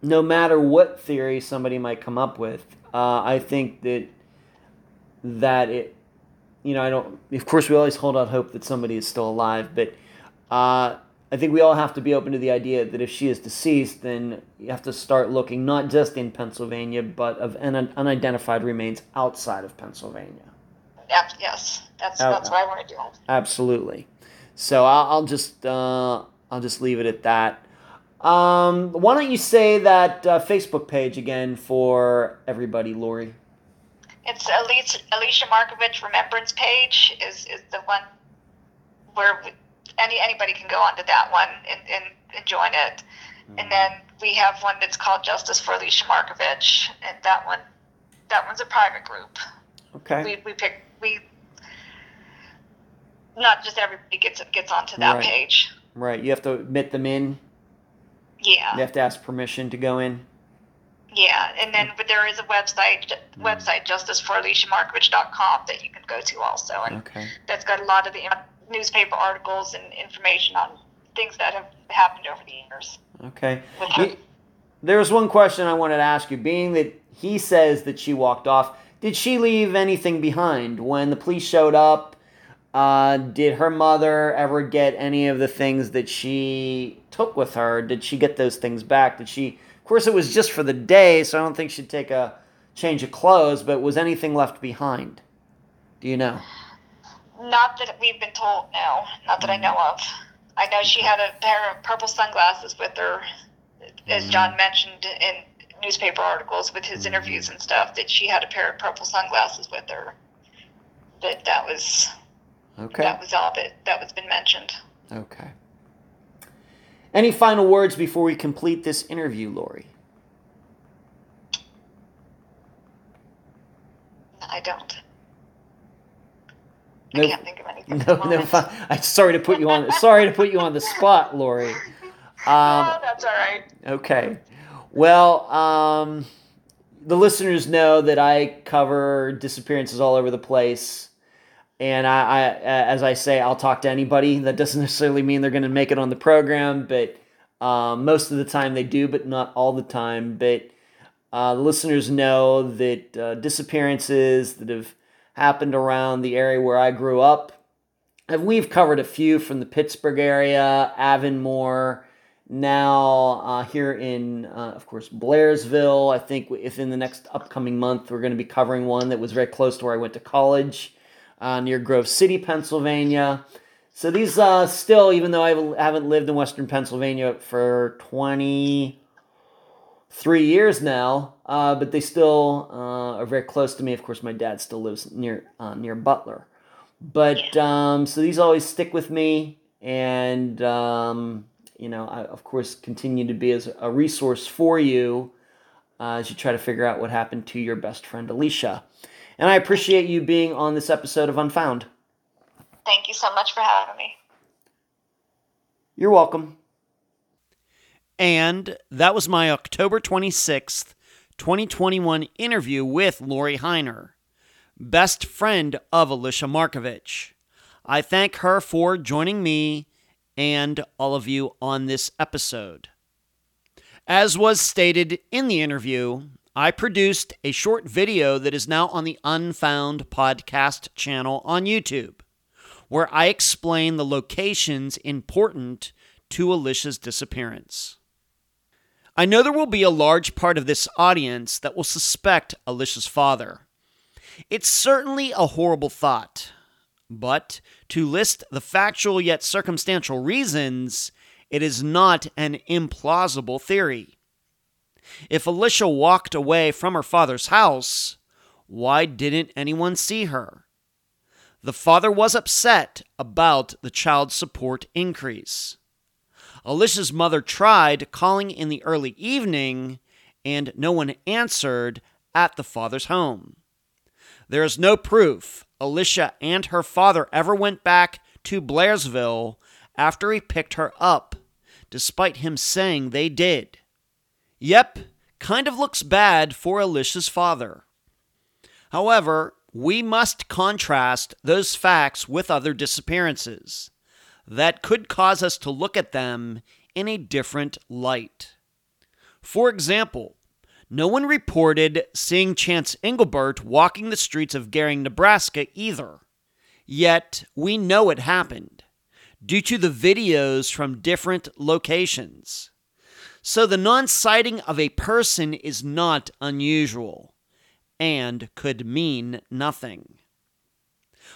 no matter what theory somebody might come up with, uh, I think that that it, you know, I don't. Of course, we always hold out hope that somebody is still alive, but uh, I think we all have to be open to the idea that if she is deceased, then you have to start looking not just in Pennsylvania, but of un- unidentified remains outside of Pennsylvania. Yep, yes, that's that's what I want to do. Absolutely. So I'll, I'll just uh, I'll just leave it at that. Um, why don't you say that uh, Facebook page again for everybody, Lori? It's Alicia, Alicia Markovich Remembrance page is, is the one where we, any anybody can go onto that one and, and, and join it. And then we have one that's called Justice for Alicia Markovich, and that one that one's a private group. Okay. We we pick we not just everybody gets gets onto that Right. page. Right. You have to admit them in. Yeah. You have to ask permission to go in. Yeah, and then but there is a website website justiceforaliciamarkovich.com that you can go to also, and Okay. that's got a lot of the newspaper articles and information on things that have happened over the years. Okay. There was one question I wanted to ask you. Being that he says that she walked off, did she leave anything behind when the police showed up? Uh, did her mother ever get any of the things that she took with her? Did she get those things back? Did she? Of course, it was just for the day, so I don't think she'd take a change of clothes. But was anything left behind? Do you know? Not that we've been told, no, not that I know of. I know she had a pair of purple sunglasses with her, as mm-hmm. John mentioned in newspaper articles with his interviews mm-hmm. and stuff. That she had a pair of purple sunglasses with her. That that was Okay. that was all that that was been mentioned. Okay. Any final words before we complete this interview, Lori? I don't. No- I can't think of anything. No, no. I, am sorry to put you on. Sorry to put you on the spot, Lori. Um, no, that's all right. okay. Well, um, the listeners know that I cover disappearances all over the place, and I, I, as I say, I'll talk to anybody. That doesn't necessarily mean they're going to make it on the program, but um, most of the time they do, but not all the time. But uh, listeners know that uh, disappearances that have happened around the area where I grew up. And we've covered a few from the Pittsburgh area, Avonmore, now uh, here in, uh, of course, Blairsville. I think within the next upcoming month, we're going to be covering one that was very close to where I went to college, uh, near Grove City, Pennsylvania. So these uh, still, even though I haven't lived in Western Pennsylvania for 23 years now, uh, but they still uh, are very close to me. Of course, my dad still lives near uh, near Butler. But um, so these always stick with me, and um, you know, I of course continue to be as a resource for you uh, as you try to figure out what happened to your best friend Alicia. And I appreciate you being on this episode of Unfound. Thank you so much for having me. You're welcome. And that was my October 26th, 2021 interview with Lori Heiner, best friend of Alicia Markovich. I thank her for joining me and all of you on this episode. As was stated in the interview, I produced a short video that is now on the Unfound podcast channel on YouTube, where I explain the locations important to Alicia's disappearance. I know there will be a large part of this audience that will suspect Alicia's father. It's certainly a horrible thought, but to list the factual yet circumstantial reasons, it is not an implausible theory. If Alicia walked away from her father's house, why didn't anyone see her? The father was upset about the child support increase. Alicia's mother tried calling in the early evening, and no one answered at the father's home. There is no proof Alicia and her father ever went back to Blairsville after he picked her up, despite him saying they did. Yep, kind of looks bad for Alicia's father. However, we must contrast those facts with other disappearances that could cause us to look at them in a different light. For example, no one reported seeing Chance Englebert walking the streets of Gering, Nebraska either. Yet, we know it happened due to the videos from different locations. So, the non sighting of a person is not unusual and could mean nothing.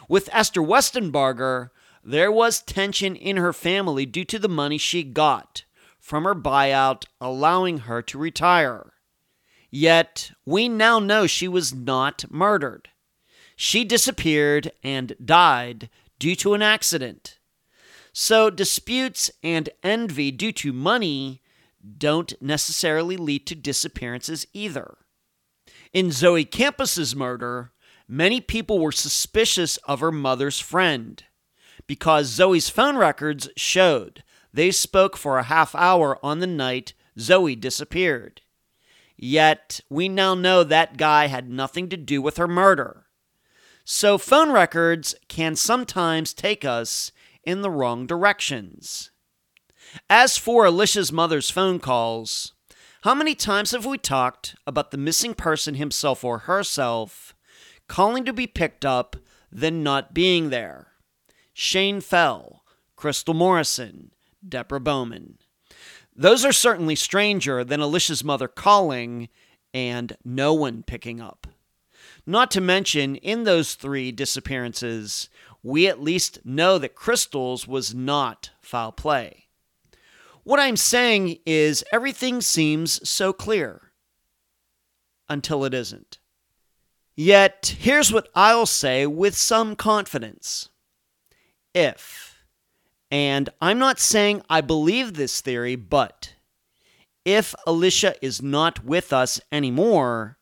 With Esther Westenbarger, there was tension in her family due to the money she got from her buyout, allowing her to retire. Yet, we now know she was not murdered. She disappeared and died due to an accident. So, disputes and envy due to money don't necessarily lead to disappearances either. In Zoe Campos's murder, many people were suspicious of her mother's friend because Zoe's phone records showed they spoke for a half hour on the night Zoe disappeared. Yet, we now know that guy had nothing to do with her murder. So, phone records can sometimes take us in the wrong directions. As for Alicia's mother's phone calls, how many times have we talked about the missing person himself or herself calling to be picked up, then not being there? Shane Fell, Crystal Morrison, Deborah Bowman. Those are certainly stranger than Alicia's mother calling and no one picking up. Not to mention, in those three disappearances, we at least know that Crystal's was not foul play. What I'm saying is everything seems so clear until it isn't. Yet, here's what I'll say with some confidence. If, and I'm not saying I believe this theory, but if Alicia is not with us anymore,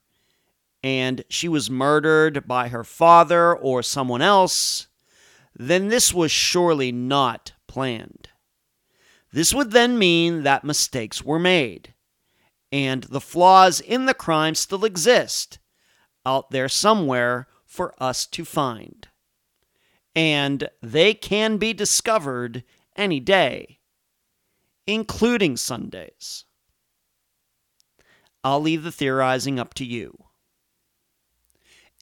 and she was murdered by her father or someone else, then this was surely not planned. This would then mean that mistakes were made, and the flaws in the crime still exist out there somewhere for us to find. And they can be discovered any day, including Sundays. I'll leave the theorizing up to you.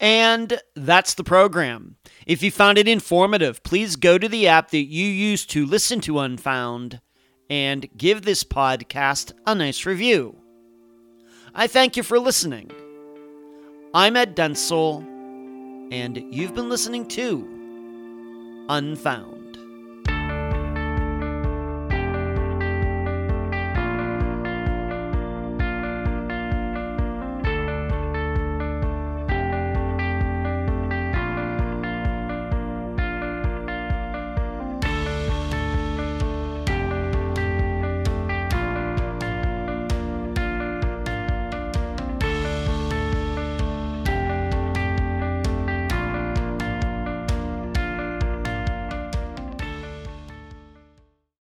And that's the program. If you found it informative, please go to the app that you use to listen to Unfound and give this podcast a nice review. I thank you for listening. I'm Ed Dentzel, and you've been listening to Unfound.